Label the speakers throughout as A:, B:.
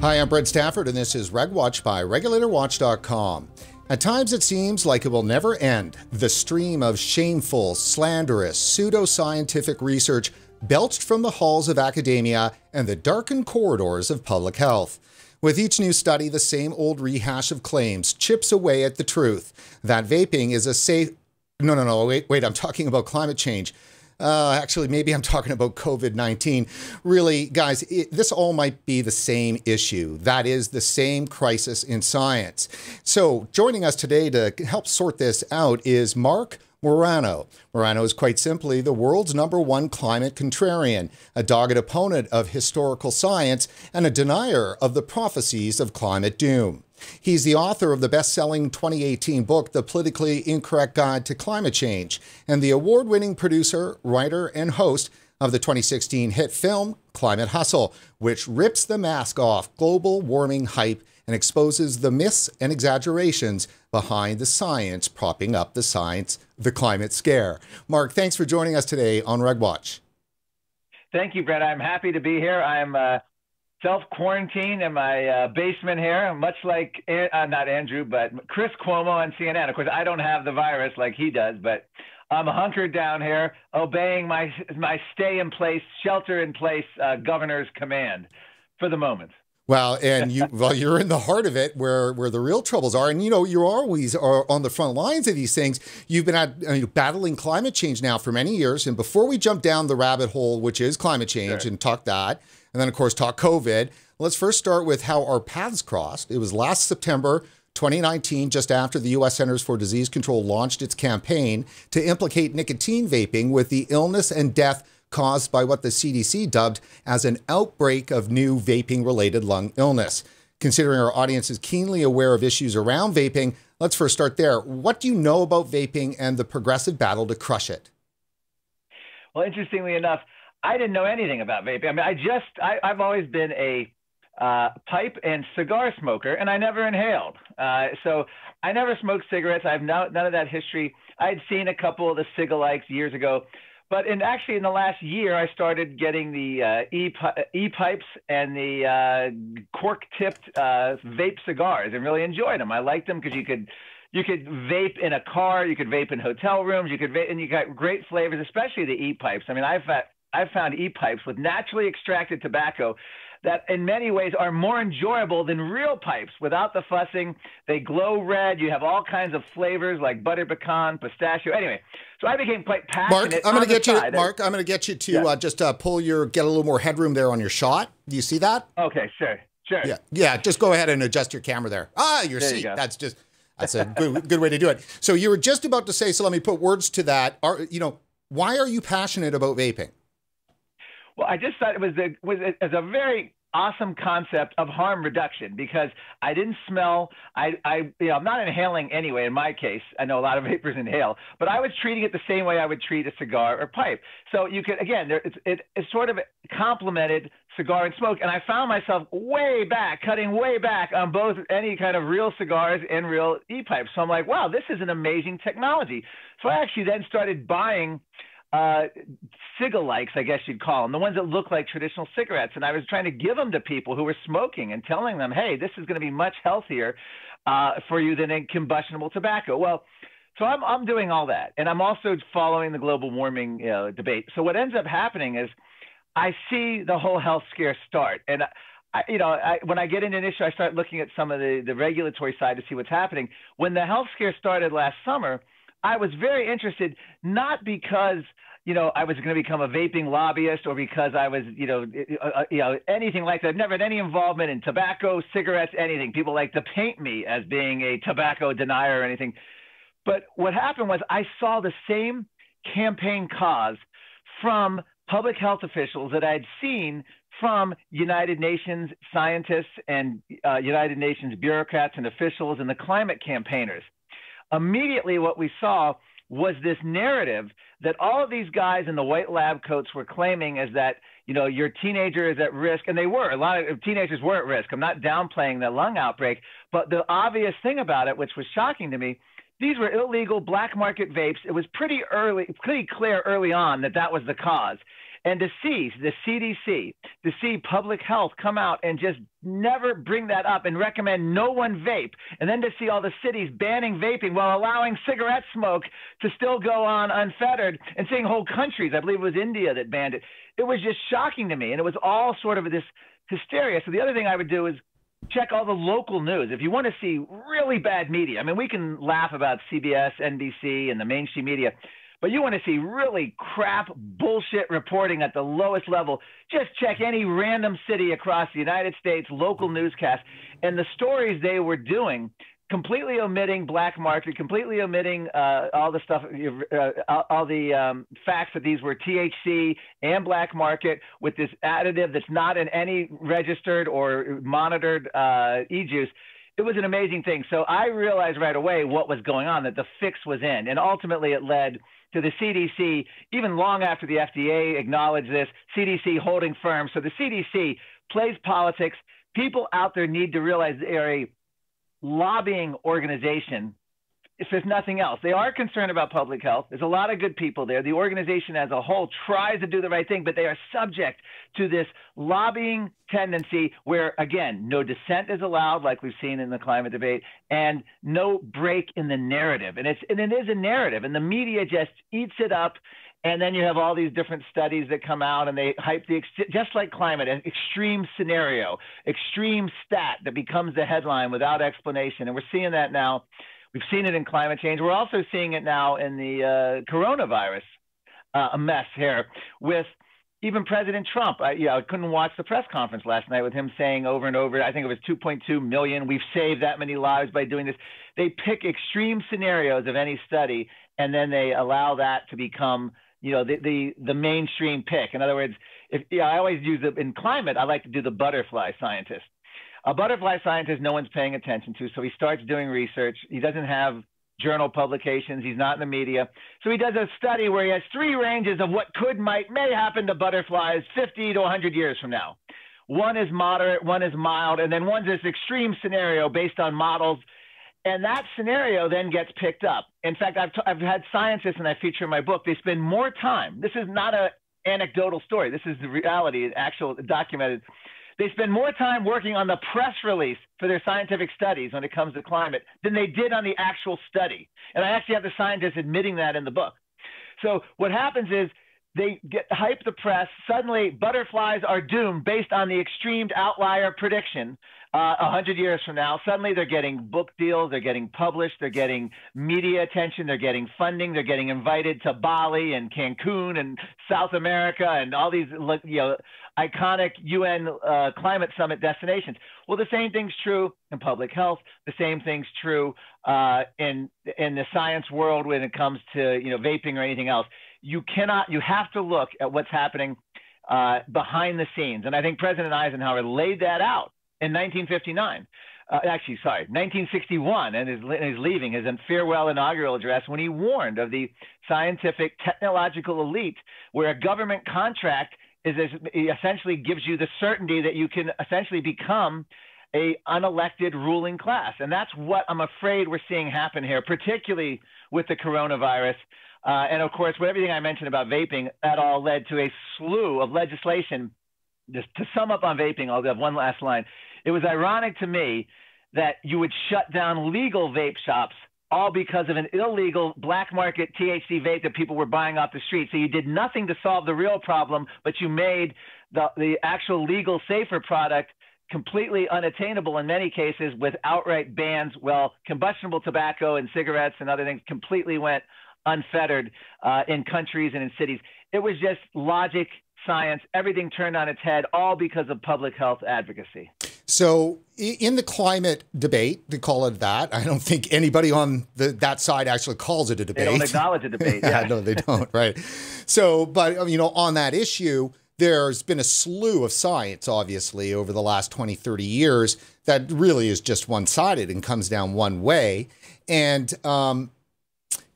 A: Hi, I'm Brett Stafford, and this is RegWatch by RegulatorWatch.com. At times, it seems like it will never end. The stream of shameful, slanderous, pseudoscientific research belched from the halls of academia and the darkened corridors of public health. With each new study, the same old rehash of claims chips away at the truth that vaping is a safe. No, no, no, wait, wait, I'm talking about climate change. Uh, actually, maybe I'm talking about COVID 19. Really, guys, it, this all might be the same issue. That is the same crisis in science. So, joining us today to help sort this out is Marc Morano. Morano is quite simply the world's number one climate contrarian, a dogged opponent of historical science, and a denier of the prophecies of climate doom. He's the author of the best selling 2018 book, The Politically Incorrect Guide to Climate Change, and the award winning producer, writer, and host of the 2016 hit film Climate Hustle, which rips the mask off global warming hype and exposes the myths and exaggerations behind the science propping up the science, the climate scare. Marc, thanks for joining us today on RegWatch.
B: Thank you, Brett. I'm happy to be here. I'm uh, self quarantined in my uh, basement here, much like uh, not Andrew, but Chris Cuomo on CNN. Of course, I don't have the virus like he does, but I'm hunkered down here, obeying my my stay in place, shelter in place uh, governor's command for the moment.
A: Well, and you well, you're in the heart of it, where where the real troubles are, and you know you are always are on the front lines of these things. You've been at, uh, battling climate change now for many years, and before we jump down the rabbit hole, which is climate change, sure. and talk that, and then, of course, talk COVID. Let's first start with how our paths crossed. It was last September 2019, just after the U.S. Centers for Disease Control launched its campaign to implicate nicotine vaping with the illness and death caused by what the CDC dubbed as an outbreak of new vaping related lung illness. Considering our audience is keenly aware of issues around vaping, let's first start there. What do you know about vaping and the progressive battle to crush it?
B: Well, interestingly enough, I didn't know anything about vaping. I mean, I just, I, have always been a uh, pipe and cigar smoker, and I never inhaled. Uh, so I never smoked cigarettes. I have no, none of that history. I had seen a couple of the cigalikes years ago, but in actually in the last year, I started getting the uh, e e pipes and the uh, cork tipped uh, vape cigars, and really enjoyed them. I liked them because you could you could vape in a car, you could vape in hotel rooms, you could vape, and you got great flavors, especially the e pipes. I mean, I've I've found e-pipes with naturally extracted tobacco that in many ways are more enjoyable than real pipes without the fussing. They glow red. You have all kinds of flavors like butter pecan, pistachio. Anyway, so I became quite passionate.
A: Marc, I'm going to get you. Marc, I'm going to get you to yeah. uh, just uh, pull your get a little more headroom there on your shot. Do you see that?
B: Okay, sure, sure.
A: Yeah, yeah. Just go ahead and adjust your camera there. Ah, your there seat. You That's just. That's a good, good way to do it. So you were just about to say. So let me put words to that. Are you know why are you passionate about vaping?
B: Well, I just thought it was a was a, as a very awesome concept of harm reduction because I didn't smell. I, I, you know, I'm not inhaling anyway. In my case, I know a lot of vapors inhale, but I was treating it the same way I would treat a cigar or pipe. So you could, again, there, it's, it, it sort of complemented cigar and smoke, and I found myself way back, cutting way back on both any kind of real cigars and real e-pipes. So I'm like, wow, this is an amazing technology. So I actually then started buying uh, cigalikes, I guess you'd call them, the ones that look like traditional cigarettes. And I was trying to give them to people who were smoking and telling them, hey, this is going to be much healthier uh, for you than a combustible tobacco. Well, so I'm, I'm doing all that. And I'm also following the global warming you know, debate. So what ends up happening is I see the whole health scare start. And I, you know, I, when I get into an issue, I start looking at some of the, the regulatory side to see what's happening. When the health scare started last summer – I was very interested, not because you know I was going to become a vaping lobbyist or because I was you know uh, uh, you know anything like that. I've never had any involvement in tobacco, cigarettes, anything. People like to paint me as being a tobacco denier or anything. But what happened was I saw the same campaign cause from public health officials that I'd seen from United Nations scientists and uh, United Nations bureaucrats and officials and the climate campaigners immediately what we saw was this narrative that all of these guys in the white lab coats were claiming is that you know your teenager is at risk and they were. A lot of uh, teenagers were at risk. I'm not downplaying the lung outbreak but the obvious thing about it which was shocking to me these were illegal black market vapes. It was pretty early pretty clear early on that that was the cause And to see the CDC, to see public health come out and just never bring that up and recommend no one vape, and then to see all the cities banning vaping while allowing cigarette smoke to still go on unfettered, and seeing whole countries, I believe it was India that banned it, it was just shocking to me. And it was all sort of this hysteria. So the other thing I would do is check all the local news. If you want to see really bad media, I mean, we can laugh about CBS, NBC, and the mainstream media, but you want to see really crap bullshit reporting at the lowest level, just check any random city across the United States local newscast. And the stories they were doing completely omitting black market, completely omitting uh, all the stuff, uh, all the um, facts that these were THC and black market with this additive that's not in any registered or monitored uh, e-juice. It was an amazing thing. So I realized right away what was going on, that the fix was in. And ultimately it led to the CDC, even long after the FDA acknowledged this, CDC holding firm. So the CDC plays politics. People out there need to realize they are a lobbying organization if there's nothing else. They are concerned about public health. There's a lot of good people there. The organization as a whole tries to do the right thing, but they are subject to this lobbying tendency where, again, no dissent is allowed, like we've seen in the climate debate, and no break in the narrative. And it's and it is a narrative, and the media just eats it up. And then you have all these different studies that come out and they hype the, just like climate, an extreme scenario, extreme stat that becomes the headline without explanation. And we're seeing that now We've seen it in climate change. We're also seeing it now in the uh, coronavirus, uh, a mess here with even President Trump. I, you know, I couldn't watch the press conference last night with him saying over and over, I think it was 2.2 million. We've saved that many lives by doing this. They pick extreme scenarios of any study, and then they allow that to become, you know, the the, the mainstream pick. In other words, if yeah, I always use it in climate. I like to do the butterfly scientist a butterfly scientist no one's paying attention to. So he starts doing research. He doesn't have journal publications. He's not in the media. So he does a study where he has three ranges of what could, might, may happen to butterflies 50 to 100 years from now. One is moderate, one is mild, and then one's this extreme scenario based on models. And that scenario then gets picked up. In fact, I've, t- I've had scientists, and I feature in my book, they spend more time. This is not an anecdotal story. This is the reality, actual documented they spend more time working on the press release for their scientific studies when it comes to climate than they did on the actual study. And I actually have the scientists admitting that in the book. So what happens is they get hype the press. Suddenly, butterflies are doomed based on the extreme outlier prediction uh, a uh, hundred years from now. Suddenly, they're getting book deals, they're getting published, they're getting media attention, they're getting funding, they're getting invited to Bali and Cancun and South America and all these you know iconic UN uh, climate summit destinations. Well, the same thing's true in public health. The same thing's true uh, in in the science world when it comes to you know vaping or anything else. You cannot. You have to look at what's happening uh, behind the scenes, and I think President Eisenhower laid that out in 1959. Uh, actually, sorry, 1961, and his, his leaving his farewell inaugural address when he warned of the scientific technological elite, where a government contract is essentially gives you the certainty that you can essentially become a unelected ruling class, and that's what I'm afraid we're seeing happen here, particularly with the coronavirus. Uh, and of course, with everything I mentioned about vaping, that all led to a slew of legislation. Just to sum up on vaping, I'll have one last line it was ironic to me that you would shut down legal vape shops all because of an illegal black market THC vape that people were buying off the street. So you did nothing to solve the real problem, but you made the, the actual legal, safer product completely unattainable in many cases with outright bans. Well, combustible tobacco and cigarettes and other things completely went unfettered uh, in countries and in cities. It was just logic, science, everything turned on its head, all because of public health advocacy.
A: So, in the climate debate, to call it that, I don't think anybody on the, that side actually calls it a debate.
B: They don't acknowledge a debate. Yeah,
A: no, they don't. Right. So, but you know, on that issue, there's been a slew of science, obviously, over the last 20, 30 years that really is just one sided and comes down one way. And um,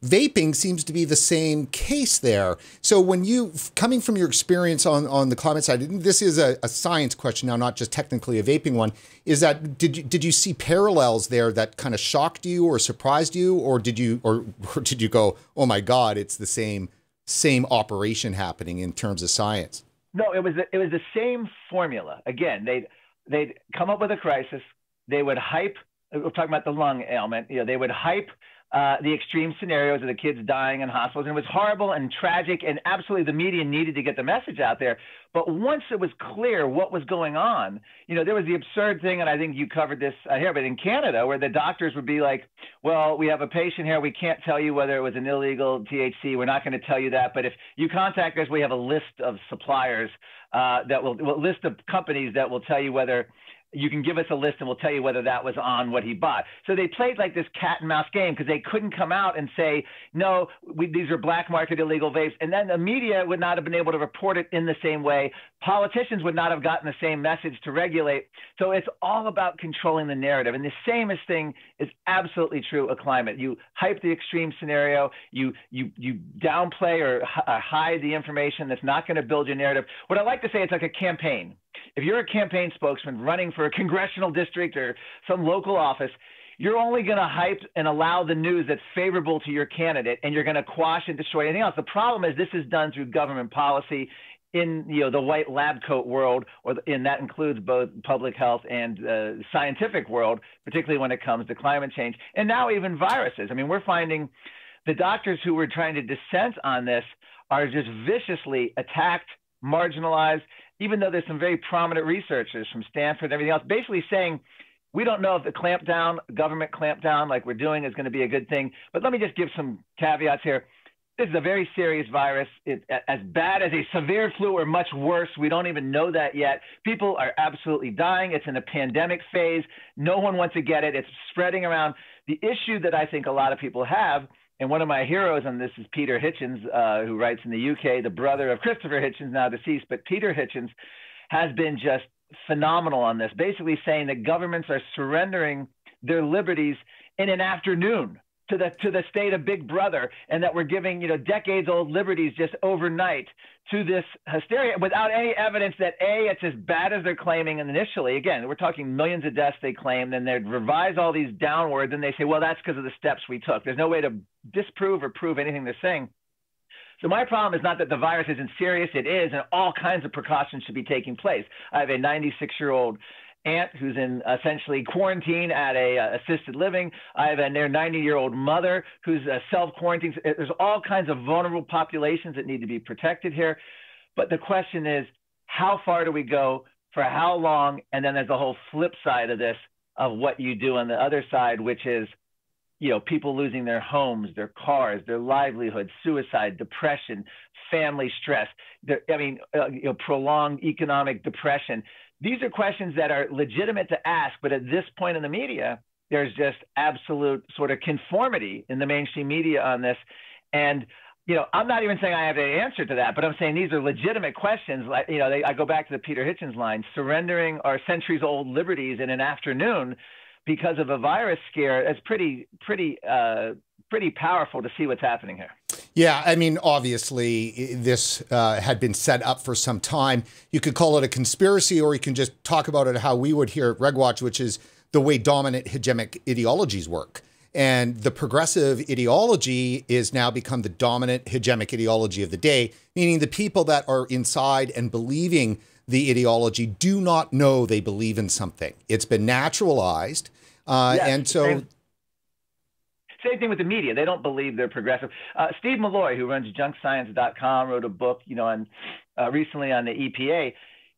A: vaping seems to be the same case there. So when you coming from your experience on on the climate side, this is a, a, science question now, not just technically a vaping one. Is that did you did you see parallels there that kind of shocked you or surprised you, or did you or, or did you go, oh my god, it's the same same operation happening in terms of science.
B: No, it was it was the same formula. Again, they'd they'd come up with a crisis. They would hype. We're talking about the lung ailment. You know, they would hype uh, the extreme scenarios of the kids dying in hospitals. And it was horrible and tragic, and absolutely the media needed to get the message out there. But once it was clear what was going on, you know, there was the absurd thing, and I think you covered this uh, here, but in Canada, where the doctors would be like, well, we have a patient here. We can't tell you whether it was an illegal THC. We're not going to tell you that. But if you contact us, we have a list of suppliers uh, that will, well, list of companies that will tell you whether you can give us a list and we'll tell you whether that was on what he bought. So they played like this cat and mouse game because they couldn't come out and say, no, we, these are black market illegal vapes. And then the media would not have been able to report it in the same way. Politicians would not have gotten the same message to regulate. So it's all about controlling the narrative. And the samest thing is absolutely true of climate. You hype the extreme scenario, you, you, you downplay or hide the information that's not going to build your narrative. What I like to say, it's like a campaign if you're a campaign spokesman running for a congressional district or some local office, you're only going to hype and allow the news that's favorable to your candidate, and you're going to quash and destroy anything else. The problem is this is done through government policy in you know the white lab coat world, or and that includes both public health and uh, scientific world, particularly when it comes to climate change, and now even viruses. I mean, we're finding the doctors who were trying to dissent on this are just viciously attacked, marginalized, even though there's some very prominent researchers from Stanford and everything else, basically saying we don't know if the clampdown, government clampdown like we're doing is going to be a good thing. But let me just give some caveats here. This is a very serious virus. It's as bad as a severe flu or much worse. We don't even know that yet. People are absolutely dying. It's in a pandemic phase. No one wants to get it. It's spreading around. The issue that I think a lot of people have and one of my heroes on this is Peter Hitchens, uh, who writes in the UK, the brother of Christopher Hitchens, now deceased. But Peter Hitchens has been just phenomenal on this, basically saying that governments are surrendering their liberties in an afternoon to the to the state of Big Brother, and that we're giving you know decades old liberties just overnight to this hysteria without any evidence that a it's as bad as they're claiming initially. Again, we're talking millions of deaths they claim, then they revise all these downward, and they say, well, that's because of the steps we took. There's no way to disprove or prove anything they're saying. So my problem is not that the virus isn't serious; it is, and all kinds of precautions should be taking place. I have a 96 year old aunt who's in essentially quarantine at a uh, assisted living. I have a near 90 year old mother who's uh, self quarantined. There's all kinds of vulnerable populations that need to be protected here. But the question is, how far do we go? For how long? And then there's a whole flip side of this of what you do on the other side, which is, you know, people losing their homes, their cars, their livelihood, suicide, depression, family stress. I mean, uh, you know, prolonged economic depression these are questions that are legitimate to ask, but at this point in the media, there's just absolute sort of conformity in the mainstream media on this. And you know, I'm not even saying I have an answer to that, but I'm saying these are legitimate questions. Like, you know, they, I go back to the Peter Hitchens line: surrendering our centuries-old liberties in an afternoon because of a virus scare. It's pretty, pretty, uh, pretty powerful to see what's happening here.
A: Yeah, I mean, obviously, this uh, had been set up for some time. You could call it a conspiracy, or you can just talk about it how we would here at RegWatch, which is the way dominant hegemonic ideologies work. And the progressive ideology is now become the dominant hegemonic ideology of the day, meaning the people that are inside and believing the ideology do not know they believe in something. It's been naturalized. Uh, yes, and so
B: same thing with the media. They don't believe they're progressive. Uh, Steve Milloy, who runs junkscience.com, wrote a book, you know, on uh, recently on the EPA.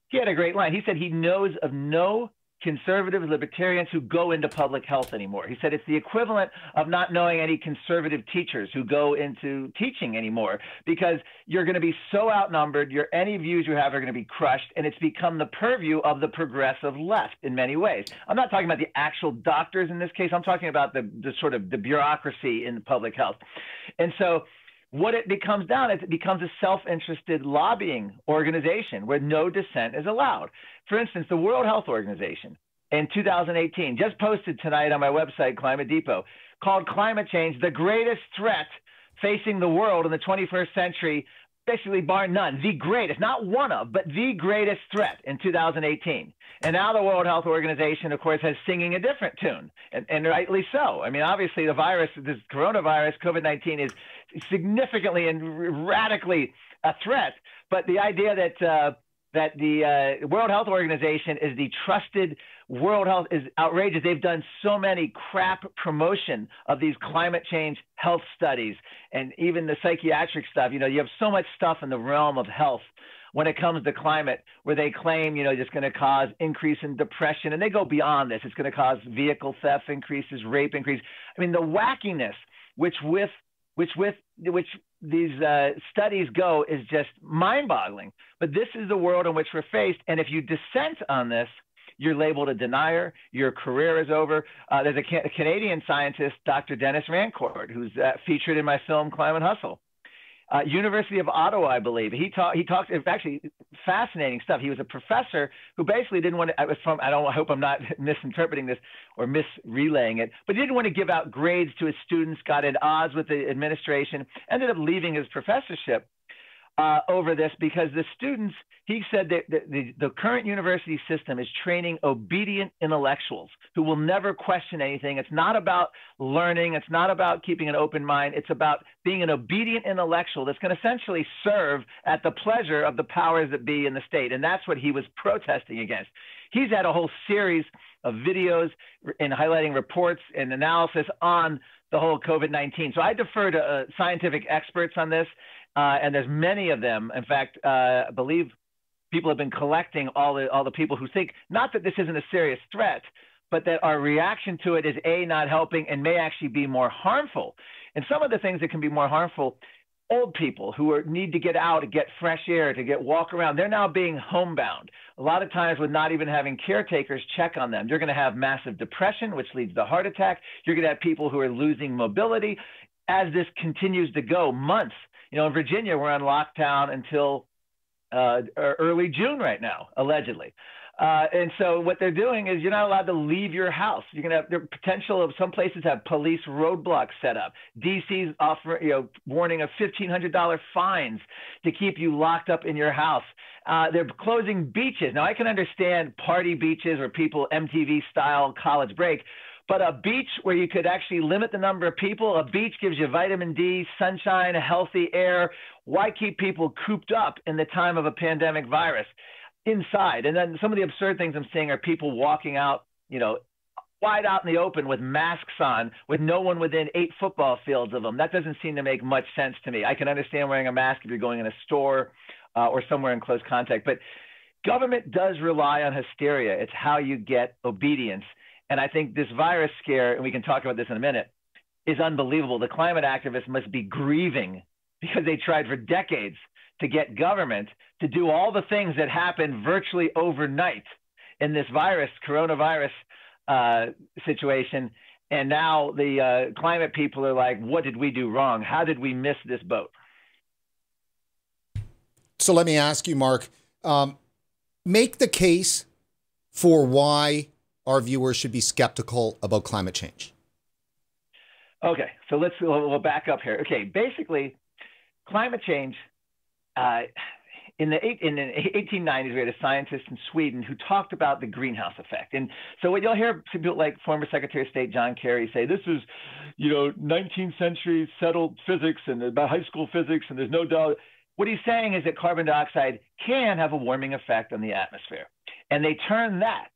B: He had a great line. He said he knows of no conservative libertarians who go into public health anymore. He said it's the equivalent of not knowing any conservative teachers who go into teaching anymore because you're going to be so outnumbered. Your any views you have are going to be crushed, and it's become the purview of the progressive left in many ways. I'm not talking about the actual doctors in this case. I'm talking about the, the sort of the bureaucracy in public health, and so what it becomes down is it becomes a self-interested lobbying organization where no dissent is allowed. For instance, the World Health Organization in 2018 just posted tonight on my website, Climate Depot, called climate change the greatest threat facing the world in the 21st century basically bar none, the greatest, not one of, but the greatest threat in 2018. And now the World Health Organization, of course, has singing a different tune, and, and rightly so. I mean, obviously, the virus, this coronavirus, COVID 19, is significantly and radically a threat. But the idea that uh, that the uh, World Health Organization is the trusted World Health is outrageous. They've done so many crap promotion of these climate change health studies and even the psychiatric stuff. You know, you have so much stuff in the realm of health when it comes to climate where they claim, you know, it's going to cause increase in depression and they go beyond this. It's going to cause vehicle theft increases, rape increase. I mean, the wackiness which with which with which these uh, studies go is just mind-boggling. But this is the world in which we're faced, and if you dissent on this, you're labeled a denier. Your career is over. Uh, there's a, ca- a, Canadian scientist, Dr. Denis Rancourt, who's uh, featured in my film Climate Hustle uh, University of Ottawa, I believe. He taught. He talked. Actually fascinating stuff. He was a professor who basically didn't want to. I was from. I don't. I hope I'm not misinterpreting this or misrelaying it. But he didn't want to give out grades to his students. Got at odds with the administration. Ended up leaving his professorship uh, over this because the students, he said that the, the, the, current university system is training obedient intellectuals who will never question anything. It's not about learning, it's not about keeping an open mind, it's about being an obedient intellectual that's going to essentially serve at the pleasure of the powers that be in the state. And that's what he was protesting against. He's had a whole series of videos and highlighting reports and analysis on the whole COVID 19. So I defer to uh, scientific experts on this uh, and there's many of them. In fact, uh, I believe people have been collecting all the all the people who think not that this isn't a serious threat, but that our reaction to it is a not helping and may actually be more harmful. And some of the things that can be more harmful, old people who are, need to get out to get fresh air, to get walk around, they're now being homebound. A lot of times with not even having caretakers check on them. You're going to have massive depression, which leads to heart attack. You're going to have people who are losing mobility. As this continues to go, months you know, in Virginia, we're on lockdown until uh, early June right now, allegedly. Uh, and so what they're doing is you're not allowed to leave your house. You're gonna have the potential of some places have police roadblocks set up. DC's offering, you know, warning of $1,500 fines to keep you locked up in your house. Uh, they're closing beaches. Now I can understand party beaches or people MTV style college break, but a beach where you could actually limit the number of people, a beach gives you vitamin D, sunshine, healthy air. Why keep people cooped up in the time of a pandemic virus inside? And then some of the absurd things I'm seeing are people walking out, you know, wide out in the open with masks on, with no one within eight football fields of them. That doesn't seem to make much sense to me. I can understand wearing a mask if you're going in a store uh, or somewhere in close contact, but government does rely on hysteria. It's how you get obedience. And I think this virus scare, and we can talk about this in a minute, is unbelievable. The climate activists must be grieving because they tried for decades to get government to do all the things that happened virtually overnight in this virus, coronavirus uh, situation. And now the uh, climate people are like, what did we do wrong? How did we miss this boat?
A: So let me ask you, Marc, um, make the case for why our viewers should be skeptical about climate change?
B: Okay, so let's we'll, back up here. Okay, basically, climate change. Uh, in the, in the 1890s, we had a scientist in Sweden who talked about the greenhouse effect. And so what you'll hear people like former Secretary of State John Kerry say, this is, you know, 19th century settled physics and about high school physics, and there's no doubt. What he's saying is that carbon dioxide can have a warming effect on the atmosphere. And they turn that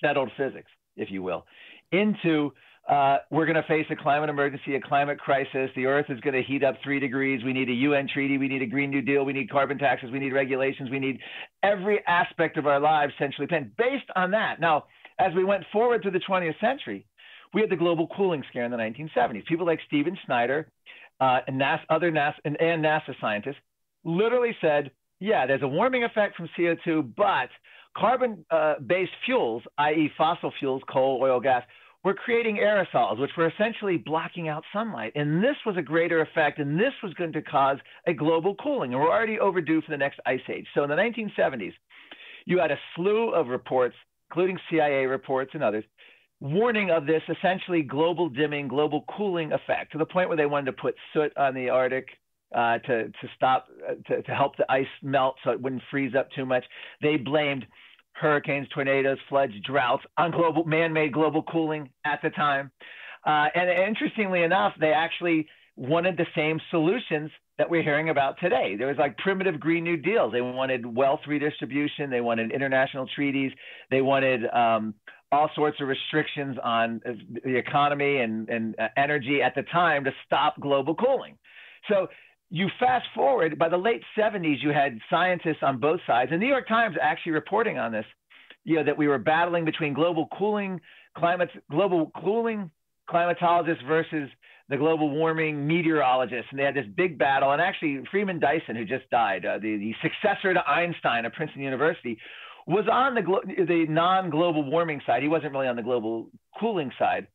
B: settled physics, if you will, into uh, we're going to face a climate emergency, a climate crisis. The Earth is going to heat up three degrees. We need a UN treaty. We need a Green New Deal. We need carbon taxes. We need regulations. We need every aspect of our lives centrally planned based on that. Now, as we went forward to the 20th century, we had the global cooling scare in the 1970s. People like Stephen Schneider uh, and NASA, other NASA and, and NASA scientists literally said, yeah, there's a warming effect from CO2, but Carbon uh, based fuels, i.e., fossil fuels, coal, oil, gas, were creating aerosols, which were essentially blocking out sunlight. And this was a greater effect, and this was going to cause a global cooling. And we're already overdue for the next ice age. So in the 1970s, you had a slew of reports, including CIA reports and others, warning of this essentially global dimming, global cooling effect to the point where they wanted to put soot on the Arctic, uh, to to stop uh, to, to help the ice melt so it wouldn't freeze up too much. They blamed hurricanes, tornadoes, floods, droughts on global man-made global cooling at the time. Uh, and interestingly enough, they actually wanted the same solutions that we're hearing about today. There was like primitive Green New Deals. They wanted wealth redistribution. They wanted international treaties. They wanted um, all sorts of restrictions on the economy and, and uh, energy at the time to stop global cooling. So you fast forward, by the late 70s, you had scientists on both sides. And the New York Times actually reporting on this, you know, that we were battling between global cooling, climate, global cooling climatologists versus the global warming meteorologists. And they had this big battle. And actually, Freeman Dyson, who just died, uh, the, the successor to Einstein at Princeton University, was on the, glo- the non global warming side. He wasn't really on the global cooling side.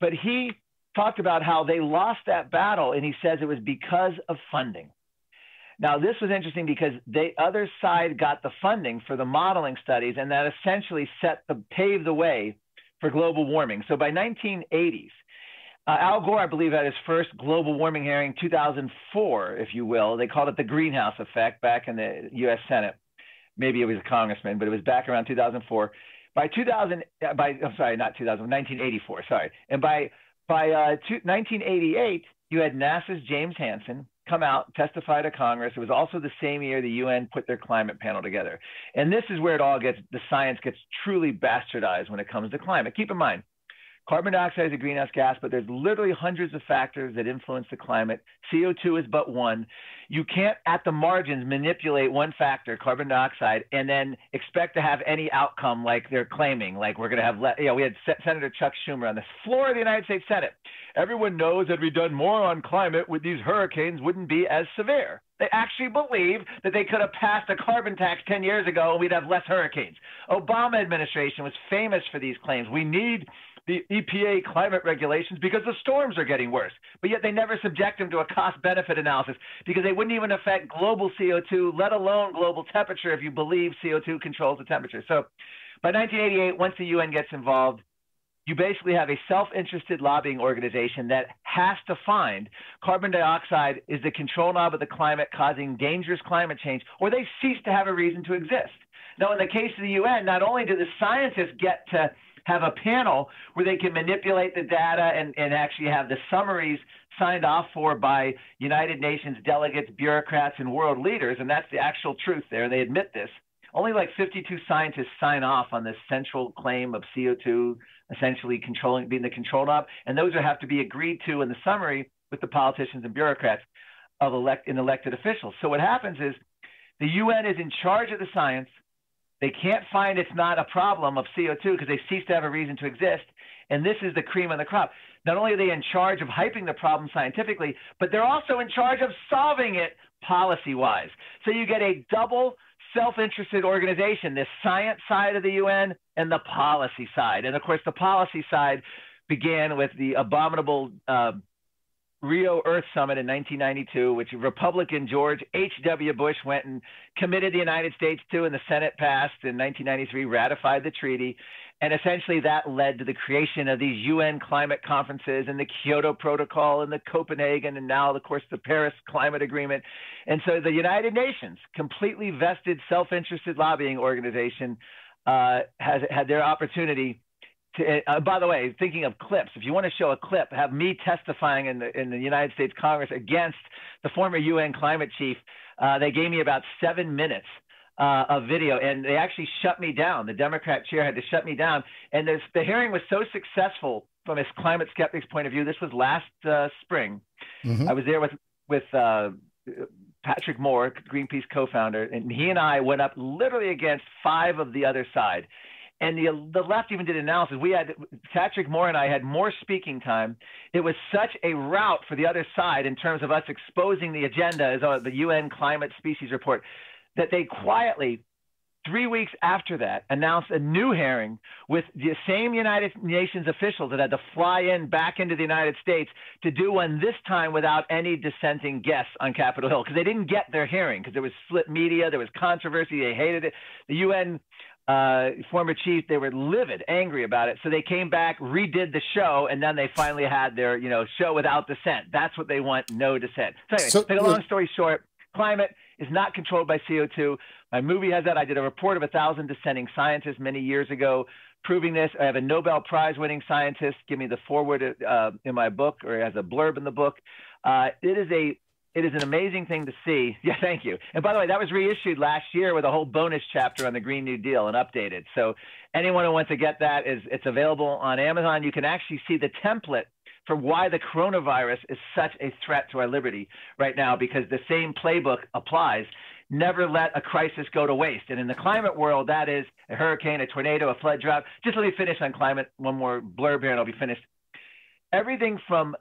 B: But he talked about how they lost that battle, and he says it was because of funding. Now, this was interesting because the other side got the funding for the modeling studies, and that essentially set the paved the way for global warming. So by 1980s, uh, Al Gore, I believe, had his first global warming hearing, 2004, if you will. They called it the greenhouse effect back in the U.S. Senate. Maybe it was a congressman, but it was back around 2004. By 2000, uh, by I'm sorry, not 2000, 1984. Sorry, and by by uh, 1988, you had NASA's James Hansen come out, testify to Congress. It was also the same year the UN put their climate panel together. And this is where it all gets, the science gets truly bastardized when it comes to climate. Keep in mind, Carbon dioxide is a greenhouse gas, but there's literally hundreds of factors that influence the climate. CO2 is but one. You can't, at the margins, manipulate one factor, carbon dioxide, and then expect to have any outcome like they're claiming. Like we're going to have, le- you know, we had Senator Chuck Schumer on the floor of the United States Senate. Everyone knows that we've done more on climate with these hurricanes wouldn't be as severe. They actually believe that they could have passed a carbon tax 10 years ago and we'd have less hurricanes. Obama administration was famous for these claims. We need the EPA climate regulations because the storms are getting worse. But yet they never subject them to a cost benefit analysis because they wouldn't even affect global CO2, let alone global temperature, if you believe CO2 controls the temperature. So by 1988, once the UN gets involved, you basically have a self interested lobbying organization that has to find carbon dioxide is the control knob of the climate causing dangerous climate change, or they cease to have a reason to exist. Now, in the case of the UN, not only do the scientists get to have a panel where they can manipulate the data and, and actually have the summaries signed off for by United Nations delegates, bureaucrats, and world leaders. And that's the actual truth there. They admit this. Only like 52 scientists sign off on this central claim of CO2 essentially controlling, being the control knob. And those would have to be agreed to in the summary with the politicians and bureaucrats of elect, and elected officials. So what happens is the UN is in charge of the science. They can't find it's not a problem of CO2 because they cease to have a reason to exist. And this is the cream of the crop. Not only are they in charge of hyping the problem scientifically, but they're also in charge of solving it policy wise. So you get a double self interested organization this science side of the UN and the policy side. And of course, the policy side began with the abominable uh, Rio Earth Summit in 1992, which Republican George H.W. Bush went and committed the United States to, and the Senate passed in 1993, ratified the treaty. And essentially, that led to the creation of these UN climate conferences and the Kyoto Protocol and the Copenhagen, and now, of course, the Paris Climate Agreement. And so the United Nations, completely vested, self interested lobbying organization, uh, has had their opportunity to, uh, by the way, thinking of clips, if you want to show a clip, have me testifying in the in the United States Congress against the former UN climate chief. Uh, they gave me about seven minutes uh, of video, and they actually shut me down. The Democrat chair had to shut me down, and this, the hearing was so successful from a climate skeptic's point of view. This was last uh, spring. Mm-hmm. I was there with with uh, Patrick Moore, Greenpeace co-founder, and he and I went up literally against five of the other side and the the left even did analysis. We had Patrick Moore and I had more speaking time. It was such a rout for the other side in terms of us exposing the agenda as uh, the UN climate species report that they quietly three weeks after that announced a new hearing with the same United Nations officials that had to fly in back into the United States to do one this time without any dissenting guests on Capitol Hill because they didn't get their hearing because there was split media, there was controversy, they hated it. The UN uh, former chief, they were livid, angry about it. So they came back, redid the show, and then they finally had their, you know, show without dissent. That's what they want, no dissent. So anyway, so, take a long story short, climate is not controlled by CO2. My movie has that. I did a report of a thousand dissenting scientists many years ago proving this. I have a Nobel Prize winning scientist give me the foreword uh, in my book or as a blurb in the book. Uh, it is a it is an amazing thing to see. Yeah, thank you. And by the way, that was reissued last year with a whole bonus chapter on the Green New Deal and updated. So anyone who wants to get that is it's available on Amazon. You can actually see the template for why the coronavirus is such a threat to our liberty right now because the same playbook applies. Never let a crisis go to waste. And in the climate world, that is a hurricane, a tornado, a flood drought. Just let me finish on climate. One more blurb here and I'll be finished. Everything from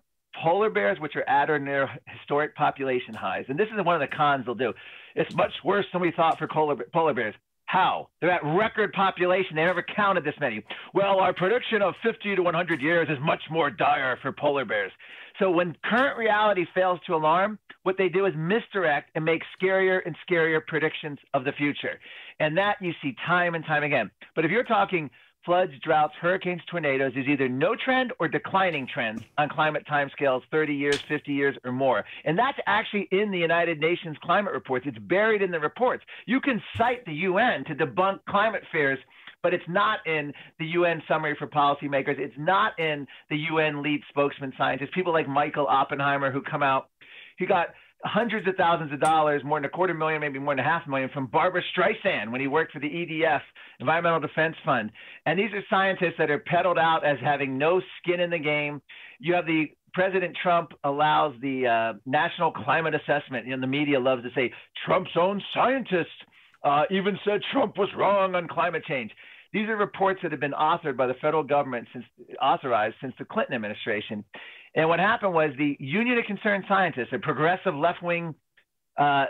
B: polar bears, which are at or near historic population highs, and this is one of the cons they'll do. It's much worse than we thought for polar bears. How? They're at record population. They never counted this many. Well, our prediction of 50 to 100 years is much more dire for polar bears. So when current reality fails to alarm, what they do is misdirect and make scarier and scarier predictions of the future. And that you see time and time again. But if you're talking floods, droughts, hurricanes, tornadoes is either no trend or declining trends on climate timescales 30 years, 50 years, or more. And that's actually in the United Nations climate reports. It's buried in the reports. You can cite the UN to debunk climate fears but it's not in the UN summary for policymakers. It's not in the UN lead spokesman scientists, people like Michael Oppenheimer who come out. He got hundreds of thousands of dollars, more than a quarter million, maybe more than a half million, from Barbara Streisand when he worked for the EDF, Environmental Defense Fund. And these are scientists that are peddled out as having no skin in the game. You have the President Trump allows the uh, National Climate Assessment, and you know, the media loves to say Trump's own scientists uh, even said Trump was wrong on climate change. These are reports that have been authored by the federal government since authorized since the Clinton administration. And what happened was the Union of Concerned Scientists, a progressive left wing uh,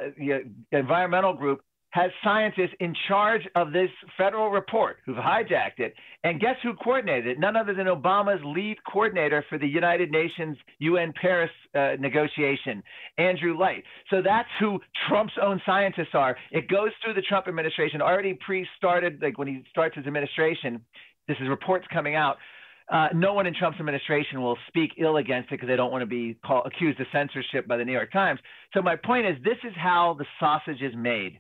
B: environmental group, has scientists in charge of this federal report who've hijacked it. And guess who coordinated it? None other than Obama's lead coordinator for the United Nations UN Paris uh, negotiation, Andrew Light. So that's who Trump's own scientists are. It goes through the Trump administration, already pre started, like when he starts his administration. This is reports coming out uh, no one in Trump's administration will speak ill against it because they don't want to be call, accused of censorship by the New York Times. So my point is, this is how the sausage is made.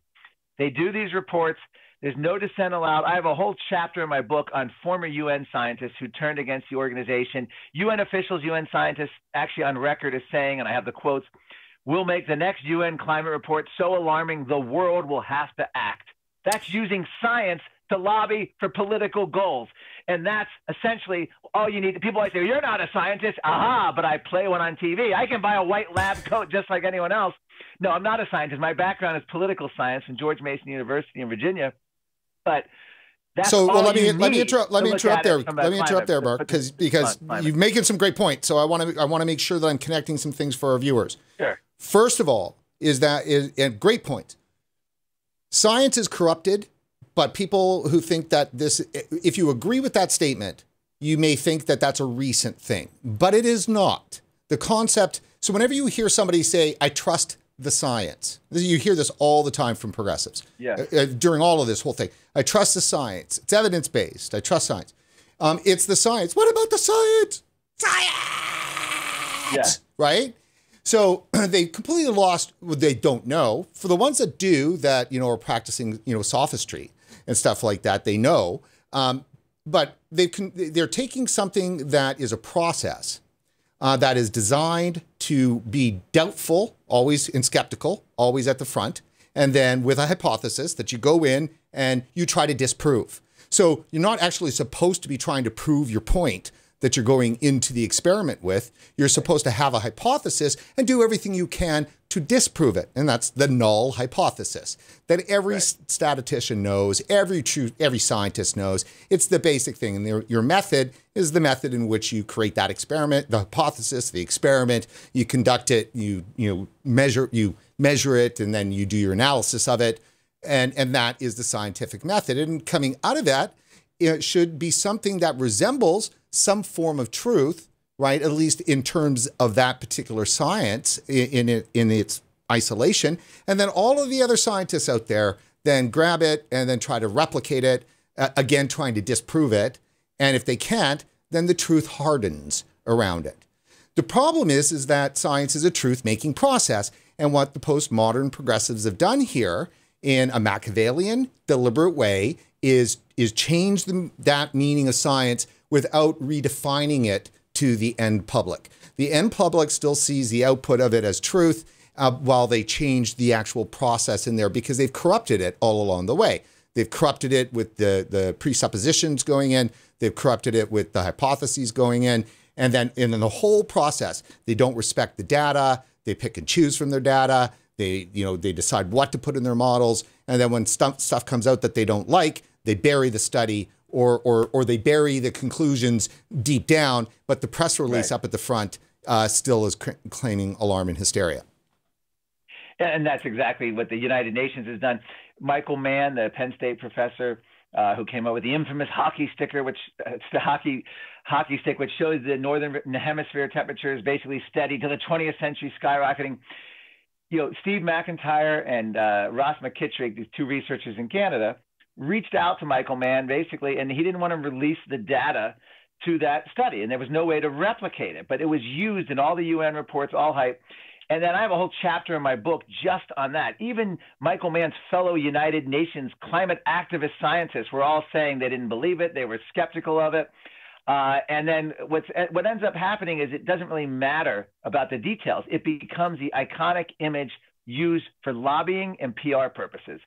B: They do these reports. There's no dissent allowed. I have a whole chapter in my book on former UN scientists who turned against the organization. UN officials, UN scientists, actually on record as saying, and I have the quotes, we'll make the next UN climate report so alarming the world will have to act. That's using science to lobby for political goals. And that's essentially all you need. People always say, You're not a scientist. Aha, but I play one on TV. I can buy a white lab coat just like anyone else. No, I'm not a scientist. My background is political science from George Mason University in Virginia. But that's
A: so well, let me let me interrupt let me interrupt there. Let me interrupt there, Marc, because because you're making some great points. So I want to I want to make sure that I'm connecting some things for our viewers.
B: Sure.
A: First of all, is that is a great point. Science is corrupted but people who think that this, if you agree with that statement, you may think that that's a recent thing, but it is not. The concept, so whenever you hear somebody say, I trust the science, you hear this all the time from progressives.
B: Yeah. Uh,
A: during all of this whole thing. I trust the science. It's evidence based. I trust science. Um, it's the science. What about the science? Science! Yeah. Right? So they completely lost what they don't know. For the ones that do, that you know are practicing, you know, sophistry, and stuff like that. They know, um, but they they're taking something that is a process uh, that is designed to be doubtful, always and skeptical, always at the front, and then with a hypothesis that you go in and you try to disprove. So you're not actually supposed to be trying to prove your point that you're going into the experiment with. You're supposed to have a hypothesis and do everything you can to disprove it. And that's the null hypothesis that every right. statistician knows, every true, every scientist knows. It's the basic thing. And your, your method is the method in which you create that experiment, the hypothesis, the experiment, you conduct it, you, you know, measure, you measure it, and then you do your analysis of it. And, and that is the scientific method. And coming out of that, it should be something that resembles some form of truth, right? At least in terms of that particular science in, in, in its isolation. And then all of the other scientists out there then grab it and then try to replicate it uh, again trying to disprove it. And if they can't, then the truth hardens around it. The problem is, is that science is a truth-making process. And what the postmodern progressives have done here in a Machiavellian, deliberate way is, is change the, that meaning of science without redefining it to the end public. The end public still sees the output of it as truth uh, while they change the actual process in there because they've corrupted it all along the way. They've corrupted it with the, the presuppositions going in. They've corrupted it with the hypotheses going in. And then, in the whole process, they don't respect the data. They pick and choose from their data. They, you know, they decide what to put in their models. And then when stuff, stuff comes out that they don't like, they bury the study or, or, or they bury the conclusions deep down. But the press release right. up at the front uh, still is claiming alarm and hysteria.
B: And that's exactly what the United Nations has done. Michael Mann, the Penn State professor, uh, who came up with the infamous hockey sticker, which uh, it's the hockey hockey stick, which shows the northern hemisphere temperatures basically steady to the 20th century skyrocketing. You know, Steve McIntyre and uh, Ross McKitrick, these two researchers in Canada, reached out to Michael Mann basically, and he didn't want to release the data to that study, and there was no way to replicate it. But it was used in all the UN reports, all hype. And then I have a whole chapter in my book just on that. Even Michael Mann's fellow United Nations climate activist scientists were all saying they didn't believe it, they were skeptical of it. Uh, and then what's, what ends up happening is it doesn't really matter about the details. It becomes the iconic image used for lobbying and PR purposes.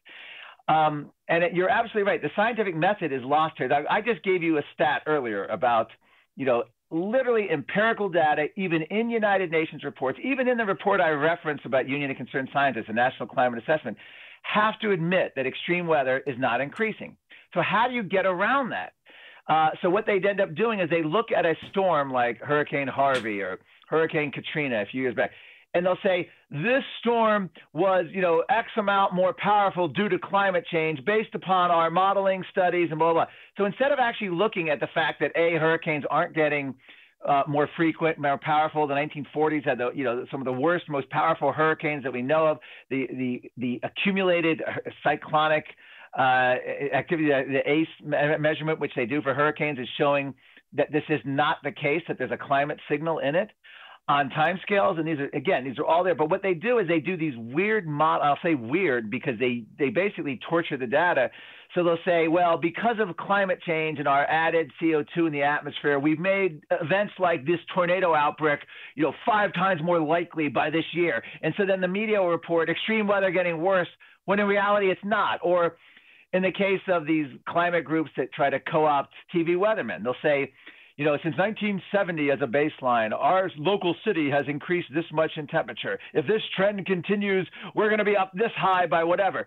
B: Um, and it, you're absolutely right. The scientific method is lost here. I just gave you a stat earlier about, you know, literally empirical data, even in United Nations reports, even in the report I referenced about Union of Concerned Scientists, the National Climate Assessment, have to admit that extreme weather is not increasing. So how do you get around that? Uh, so what they'd end up doing is they look at a storm like Hurricane Harvey or Hurricane Katrina a few years back, and they'll say this storm was, you know, X amount more powerful due to climate change based upon our modeling studies and blah blah. blah. So instead of actually looking at the fact that a hurricanes aren't getting uh, more frequent, more powerful. The 1940s had the, you know, some of the worst, most powerful hurricanes that we know of. The the the accumulated cyclonic uh, activity, the ACE measurement, which they do for hurricanes, is showing that this is not the case. That there's a climate signal in it on timescales, and these are again, these are all there. But what they do is they do these weird mod. I'll say weird because they they basically torture the data. So they'll say, well, because of climate change and our added CO2 in the atmosphere, we've made events like this tornado outbreak, you know, five times more likely by this year. And so then the media will report extreme weather getting worse when in reality it's not. Or in the case of these climate groups that try to co-opt TV weathermen, they'll say you know, since 1970 as a baseline, our local city has increased this much in temperature. If this trend continues, we're going to be up this high by whatever.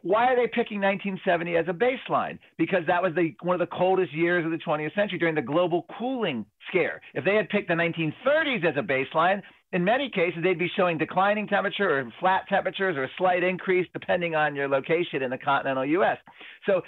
B: Why are they picking 1970 as a baseline? Because that was the, one of the coldest years of the 20th century during the global cooling scare. If they had picked the 1930s as a baseline, in many cases, they'd be showing declining temperature or flat temperatures or a slight increase depending on your location in the continental U.S. So